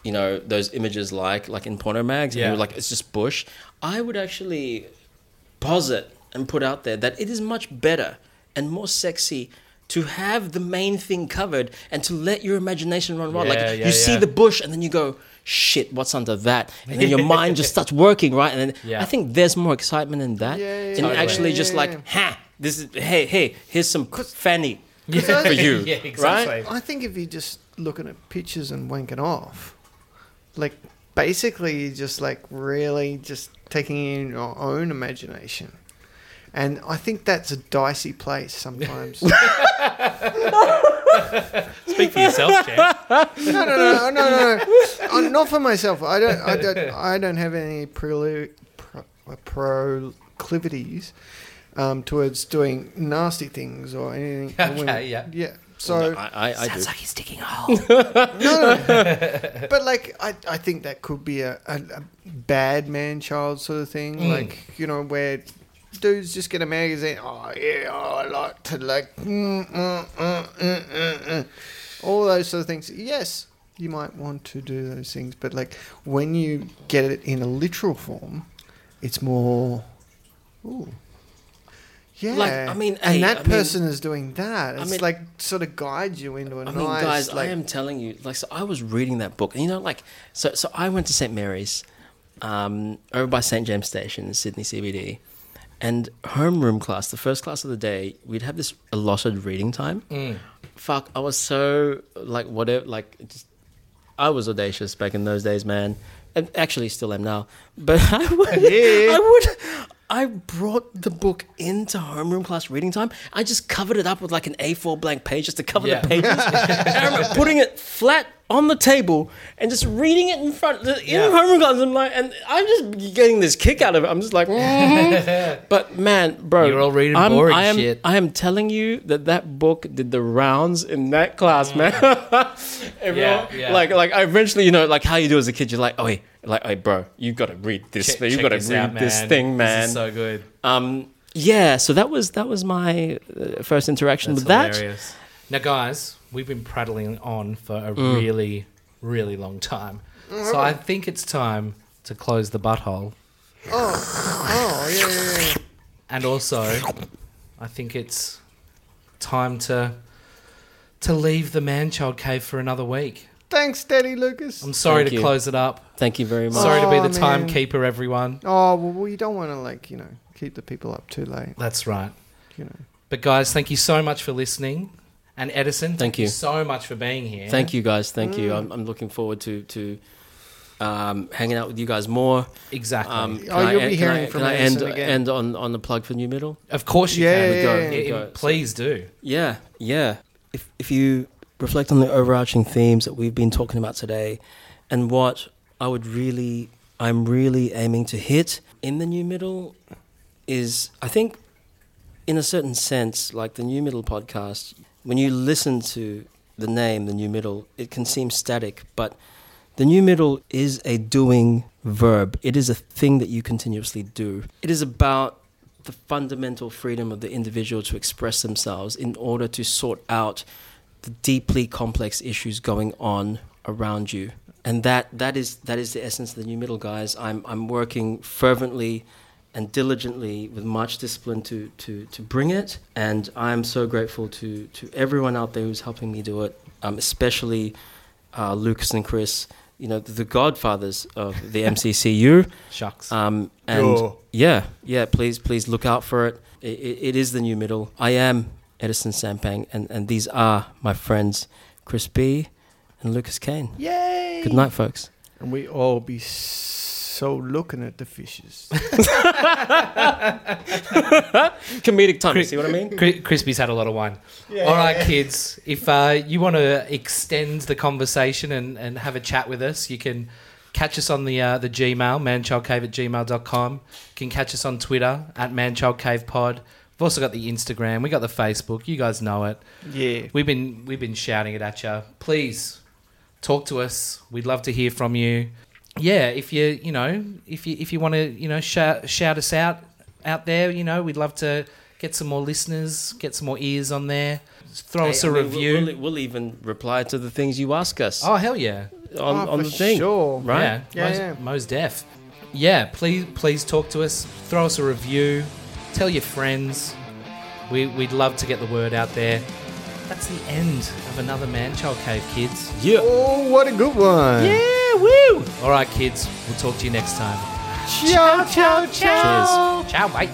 you know, those images like, like in porno mags, and Yeah. you were like, it's just bush. I would actually posit and put out there that it is much better and more sexy to have the main thing covered and to let your imagination run wild. Yeah, like yeah, you see the bush and then you go, shit, what's under that? And then your mind just starts working, right? And then Yeah. I think there's more excitement in that. Yeah, yeah, in actually yeah, just yeah, like, yeah. ha, this is hey, hey, here's some fanny I- for you. yeah, exactly. I think if you're just looking at pictures and wanking off, like basically you're just like really just taking in your own imagination. And I think that's a dicey place sometimes. Speak for yourself, champ. no, no, no, no, no. Uh, not for myself. I don't. I don't. I don't have any prolu- pro, uh, proclivities um, towards doing nasty things or anything. Okay, yeah. Yeah. So I, I, I do. like he's digging a hole. no, no. but like I, I think that could be a, a, a bad man child sort of thing. Mm. Like you know where dudes just get a magazine. Oh yeah, oh, I like to like mm, mm, mm, mm, mm, mm. all those sort of things. Yes, you might want to do those things, but like when you get it in a literal form, it's more. Ooh. Yeah. Like, I mean, and hey, that I mean- person is doing that. It's mean- like sort of guides you into a I nice. mean, guys, like, I am telling you, like, so I was reading that book, and you know, like, so, so I went to St Mary's, um, over by St James Station in Sydney CBD, and homeroom class, the first class of the day, we'd have this allotted reading time. Mm. Fuck, I was so like whatever, like, just, I was audacious back in those days, man, and actually still am now. But I would, Yeah. I would. I brought the book into homeroom class reading time. I just covered it up with like an A4 blank page just to cover Yeah. the pages. I remember putting it flat on the table and just reading it in front in Yeah. homeroom class. I'm like, and I'm just getting this kick out of it. I'm just like, mm. but man, bro, You're all reading I'm, boring I am, shit. I am telling you that that book did the rounds in that class, man. Everyone, Yeah, yeah. Like, like I eventually, you know, like how you do as a kid, you're like, oh, wait, like, hey, bro, you got to read this. Check- you got to read out, this thing, man. This is so good. Um, yeah, so that was that was my uh, first interaction That's with that. Now, guys, we've been prattling on for a Mm. really, really long time. Mm, So I think it's time to close the butthole. oh yeah, yeah, yeah. And also, I think it's time to to leave the man-child cave for another week. Thanks, Daddy Lucas. I'm sorry Thank to you. close it up. Thank you very much. Sorry to be Oh, the man. timekeeper, everyone. Oh well, we don't want to like you know keep the people up too late. That's right. You know. But guys, thank you so much for listening. And Edison, thank, Thank you. you. so much for being here. Thank you, guys. Thank you. Mm. I'm, I'm looking forward to to um, hanging out with you guys more. Exactly. Um, Oh, I you'll end- be can I- hearing from can I Edison end, again. end on on the plug for New Middle? of course you Yeah, can. yeah, go, yeah, we go. Please do. Yeah, yeah. If if you reflect on the overarching themes that we've been talking about today, and what I would really, I'm really aiming to hit in the new middle, is I think, in a certain sense, like the new middle podcast. When you listen to the name, the new middle, it can seem static, but the new middle is a doing verb. It is a thing that you continuously do. It is about the fundamental freedom of the individual to express themselves in order to sort out the deeply complex issues going on around you. And that, that is that is the essence of the new middle, guys. I'm I'm working fervently and diligently with much discipline to, to, to bring it. And I'm so grateful to, to everyone out there who's helping me do it, um, especially uh, Lucas and Chris, you know, the godfathers of the MCCU. Shucks. Um, and Yeah. yeah, yeah, please, please look out for it. It, it. it is the new middle. I am Edison Sampang, and, and these are my friends, Chris B and Lucas Kane. Yay! Good night, folks. And we all be so looking at the fishes. Comedic time. You see what I mean? Cri- Crispy's had a lot of wine. All right, kids. If uh, you want to extend the conversation and, and have a chat with us, you can catch us on the uh, the Gmail, manchildcave at gmail.com. You can catch us on Twitter at manchildcavepod. We've also got the Instagram. We got the Facebook. You guys know it. yeah. We've been we've been shouting it at you. Please talk to us. We'd love to hear from you. Yeah, if you you know if you if you want to you know shout shout us out out there, you know we'd love to get some more listeners, get some more ears on there. Throw us Hey, a I mean, review. We'll, we'll, we'll even reply to the things you ask us oh hell yeah, on, Oh, on for the thing. Sure. Right? yeah, Yeah, most, yeah. most deaf. Yeah, please please talk to us. Throw us a review. Tell your friends. We we'd love to get the word out there. That's the end of another Man Child Cave, kids. Yeah. Oh, what a good one. Yeah, woo! All right, kids. We'll talk to you next time. Ciao, ciao, ciao. Cheers. Ciao, bye.